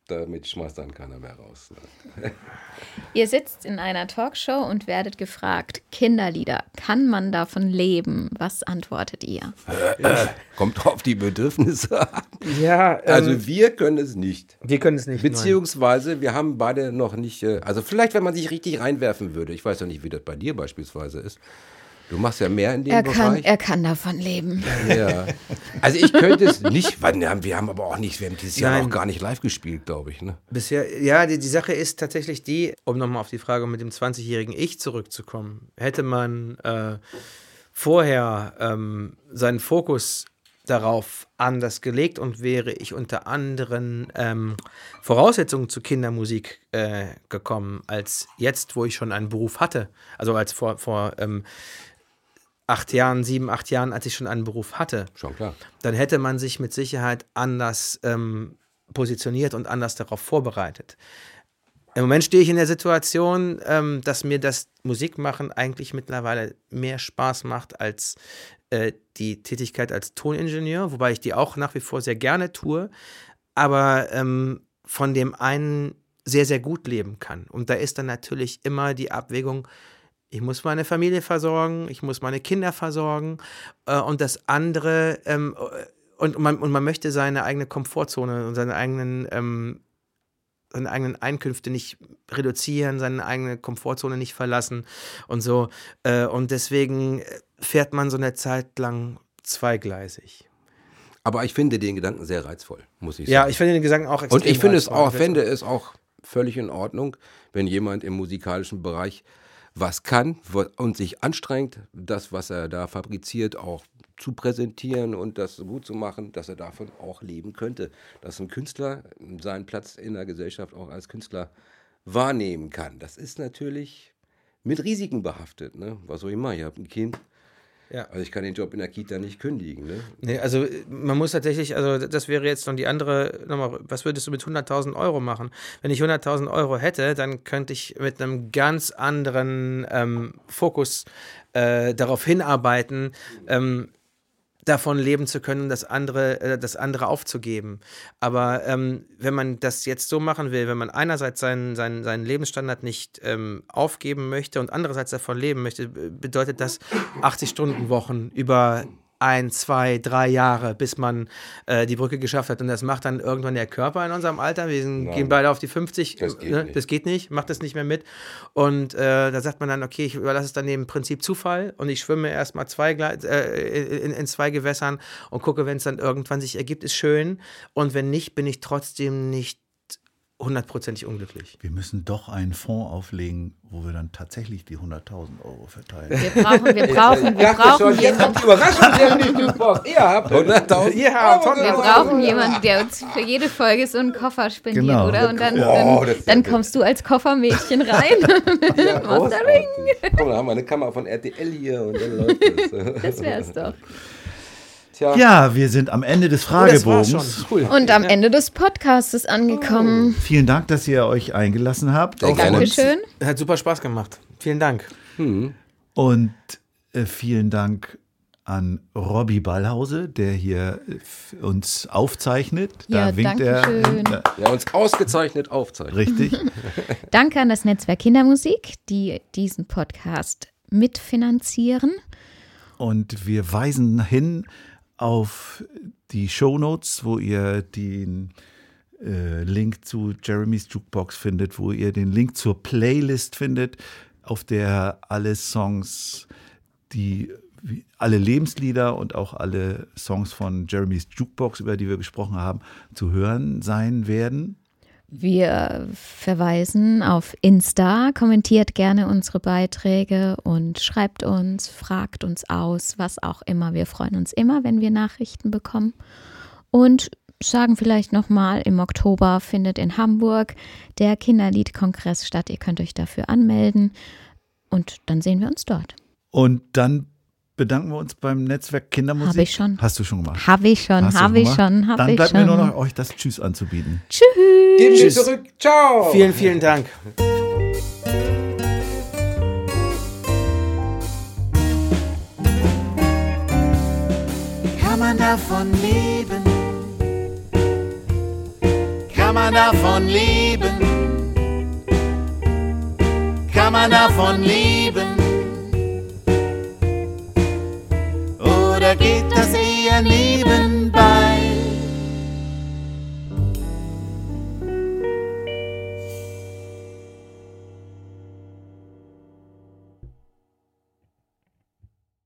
damit schmeißt dann keiner mehr raus. Ne? Ihr sitzt in einer Talkshow und werdet gefragt, Kinderlieder, kann man davon leben? Was antwortet ihr? Kommt auf die Bedürfnisse an. Ja, Also ähm, wir können es nicht. wir können es nicht. nein. Beziehungsweise, wir haben beide noch nicht, äh, also vielleicht, wenn man sich richtig reinwerfen würde, ich weiß ja nicht, wie das bei dir beispielsweise ist. Du machst ja mehr in dem Er kann, Bereich. er kann davon leben. ja. Also ich könnte es nicht, weil wir haben, wir haben aber auch nicht, wir haben dieses Jahr Nein. auch gar nicht live gespielt, glaube ich. Ne? Bisher, ja, die, die Sache ist tatsächlich die, um nochmal auf die Frage mit dem 20-jährigen Ich zurückzukommen, hätte man äh, vorher ähm, seinen Fokus darauf anders gelegt und wäre ich unter anderen ähm, Voraussetzungen zu Kindermusik äh, gekommen, als jetzt, wo ich schon einen Beruf hatte. Also als vor, vor ähm, acht Jahren, sieben, acht Jahren, als ich schon einen Beruf hatte Schon klar. dann hätte man sich mit Sicherheit anders ähm, positioniert und anders darauf vorbereitet. Im Moment stehe ich in der Situation, ähm, dass mir das Musikmachen eigentlich mittlerweile mehr Spaß macht als äh, die Tätigkeit als Toningenieur, wobei ich die auch nach wie vor sehr gerne tue, aber ähm, von dem einen sehr, sehr gut leben kann. Und da ist dann natürlich immer die Abwägung, ich muss meine Familie versorgen, ich muss meine Kinder versorgen äh, und das andere, ähm, äh, und, man, und man möchte seine eigene Komfortzone und seine eigenen, ähm, seine eigenen Einkünfte nicht reduzieren, seine eigene Komfortzone nicht verlassen und so. Äh, und deswegen fährt man so eine Zeit lang zweigleisig. Aber ich finde den Gedanken sehr reizvoll, muss ich sagen. Ja, ich finde den Gesang auch extrem Und ich finde es auch, fände es auch völlig in Ordnung, wenn jemand im musikalischen Bereich was kann und sich anstrengt, das, was er da fabriziert, auch zu präsentieren und das so gut zu machen, dass er davon auch leben könnte. Dass ein Künstler seinen Platz in der Gesellschaft auch als Künstler wahrnehmen kann. Das ist natürlich mit Risiken behaftet. Ne? Was soll ich machen? Ich habe ein Kind. Ja. Also ich kann den Job in der Kita nicht kündigen. Ne? Nee, also äh, man muss tatsächlich, also das wäre jetzt noch die andere, nochmal, was würdest du mit 100.000 Euro machen? Wenn ich 100.000 Euro hätte, dann könnte ich mit einem ganz anderen ähm, Fokus äh, darauf hinarbeiten, ähm, davon leben zu können, das andere, äh, das andere aufzugeben. Aber ähm, wenn man das jetzt so machen will, wenn man einerseits seinen, seinen, seinen Lebensstandard nicht ähm, aufgeben möchte und andererseits davon leben möchte, be- bedeutet das 80-Stunden-Wochen über ein, zwei, drei Jahre, bis man äh, die Brücke geschafft hat. Und das macht dann irgendwann der Körper in unserem Alter. Wir sind, gehen beide auf die 50. Das geht ne? nicht. das geht nicht, macht das nicht mehr mit. Und äh, da sagt man dann, okay, ich überlasse es dann dem Prinzip Zufall und ich schwimme erstmal zwei, äh, in, in zwei Gewässern und gucke, wenn es dann irgendwann sich ergibt, ist schön. Und wenn nicht, bin ich trotzdem nicht hundertprozentig unglücklich. Wir müssen doch einen Fonds auflegen, wo wir dann tatsächlich die 100.000 Euro verteilen. Wir brauchen, wir brauchen, wir brauchen jemanden. Überraschung, Ihr habt 100.000 Ja, Euro Wir brauchen jemanden, der uns für jede Folge so einen Koffer spendiert, Genau. oder? Und dann, Oh, dann, das- dann kommst du als Koffermädchen rein. Großartig. Komm, da haben wir eine Kamera von RTL hier und dann läuft es. Das wär's doch. Tja, Ja, wir sind am Ende des Oh, Fragebogens. schon. Cool. Und am Ende des Podcasts angekommen. Vielen Dank, dass ihr euch eingelassen habt. Dankeschön. Hat super Spaß gemacht. Vielen Dank. Und äh, vielen Dank an Robbie Ballhause, der hier äh, uns aufzeichnet. Da Ja, winkt Dankeschön. er. ja, uns ausgezeichnet aufzeichnen. Richtig. Danke an das Netzwerk Kindermusik, die diesen Podcast mitfinanzieren. Und wir weisen hin auf die Shownotes, wo ihr den äh, Link zu Jeremys Jukebox findet, wo ihr den Link zur Playlist findet, auf der alle Songs, die alle Lebenslieder und auch alle Songs von Jeremys Jukebox, über die wir gesprochen haben, zu hören sein werden. Wir verweisen auf Insta, kommentiert gerne unsere Beiträge und schreibt uns, fragt uns aus, was auch immer. Wir freuen uns immer, wenn wir Nachrichten bekommen. Und sagen vielleicht nochmal, im Oktober findet in Hamburg der Kinderliedkongress statt. Ihr könnt euch dafür anmelden und dann sehen wir uns dort. Und dann bedanken wir uns beim Netzwerk Kindermusik. Hab ich schon. Hast du schon gemacht? Habe ich schon, habe ich schon, habe Dann ich bleibt schon. mir nur noch, euch das Tschüss anzubieten. Tschüss. Geben wir Tschüss. zurück. Ciao. Vielen, vielen Dank. Kann man davon leben? Kann man davon leben? Kann man davon leben? da geht das eher nebenher.